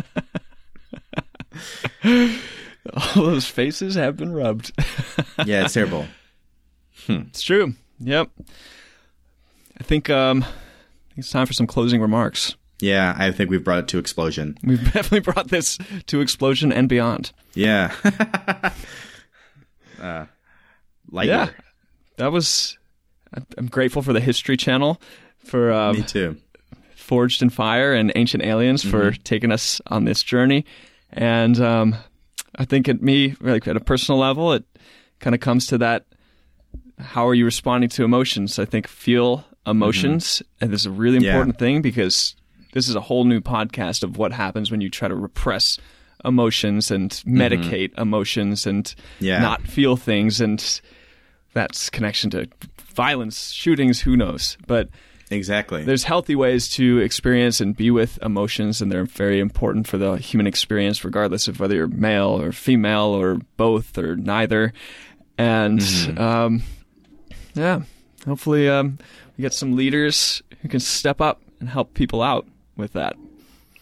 All those faces have been rubbed. Yeah, it's terrible. It's true. Yep. I think um, it's time for some closing remarks. Yeah, I think we've brought it to explosion. We've definitely brought this to explosion and beyond. Yeah. uh, Lightyear. Yeah. That was. I'm grateful for the History Channel, for um, Me too. Forged in Fire and Ancient Aliens for taking us on this journey. And um, I think at me, like at a personal level, it kind of comes to that how are you responding to emotions? I think feel emotions, mm-hmm. and this is a really Yeah. important thing because this is a whole new podcast of what happens when you try to repress emotions and mm-hmm. medicate emotions and Yeah. not feel things and that's connection to violence shootings who knows but Exactly. there's healthy ways to experience and be with emotions, and they're very important for the human experience, regardless of whether you're male or female or both or neither. And mm-hmm. um, yeah, hopefully um, we get some leaders who can step up and help people out with that.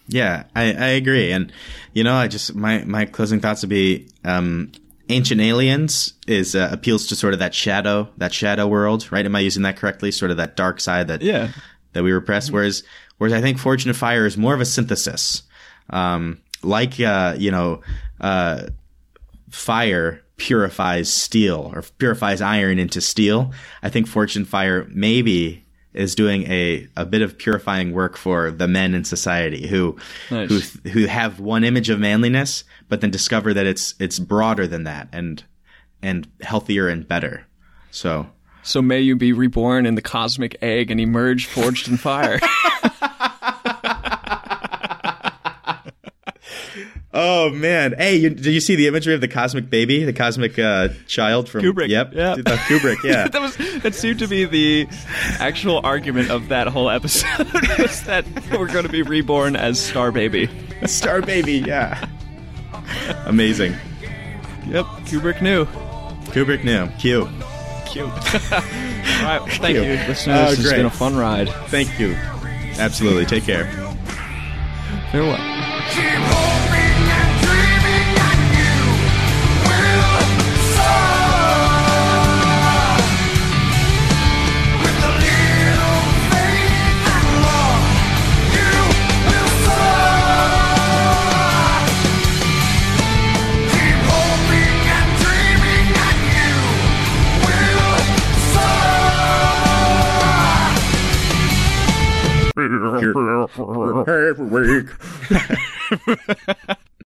Yeah, I, I agree. And, you know, I just, my, my closing thoughts would be, um, Ancient Aliens is, uh, appeals to sort of that shadow, that shadow world, right? Am I using that correctly? Sort of that dark side that, Yeah. that we repress. Whereas, whereas I think Forged in Fire is more of a synthesis. Um, like, uh, you know, uh, fire purifies steel or purifies iron into steel. I think Forged in Fire maybe is doing a, a bit of purifying work for the men in society who Nice. who who have one image of manliness, but then discover that it's it's broader than that and and healthier and better. So So may you be reborn in the cosmic egg and emerge forged in fire. Oh man! Hey, you, did you see the imagery of the cosmic baby, the cosmic uh, child from Kubrick, Yep, yeah. Uh, Kubrick. Yeah, that was that seemed to be the actual argument of that whole episode was that we're going to be reborn as Star Baby. Star Baby. Yeah, amazing. Yep, Kubrick knew. Kubrick knew. Q. Cute. All right, thank you. you, listeners. Oh, this has great. been a fun ride. Thank you. Absolutely. Take care. Farewell. Every week.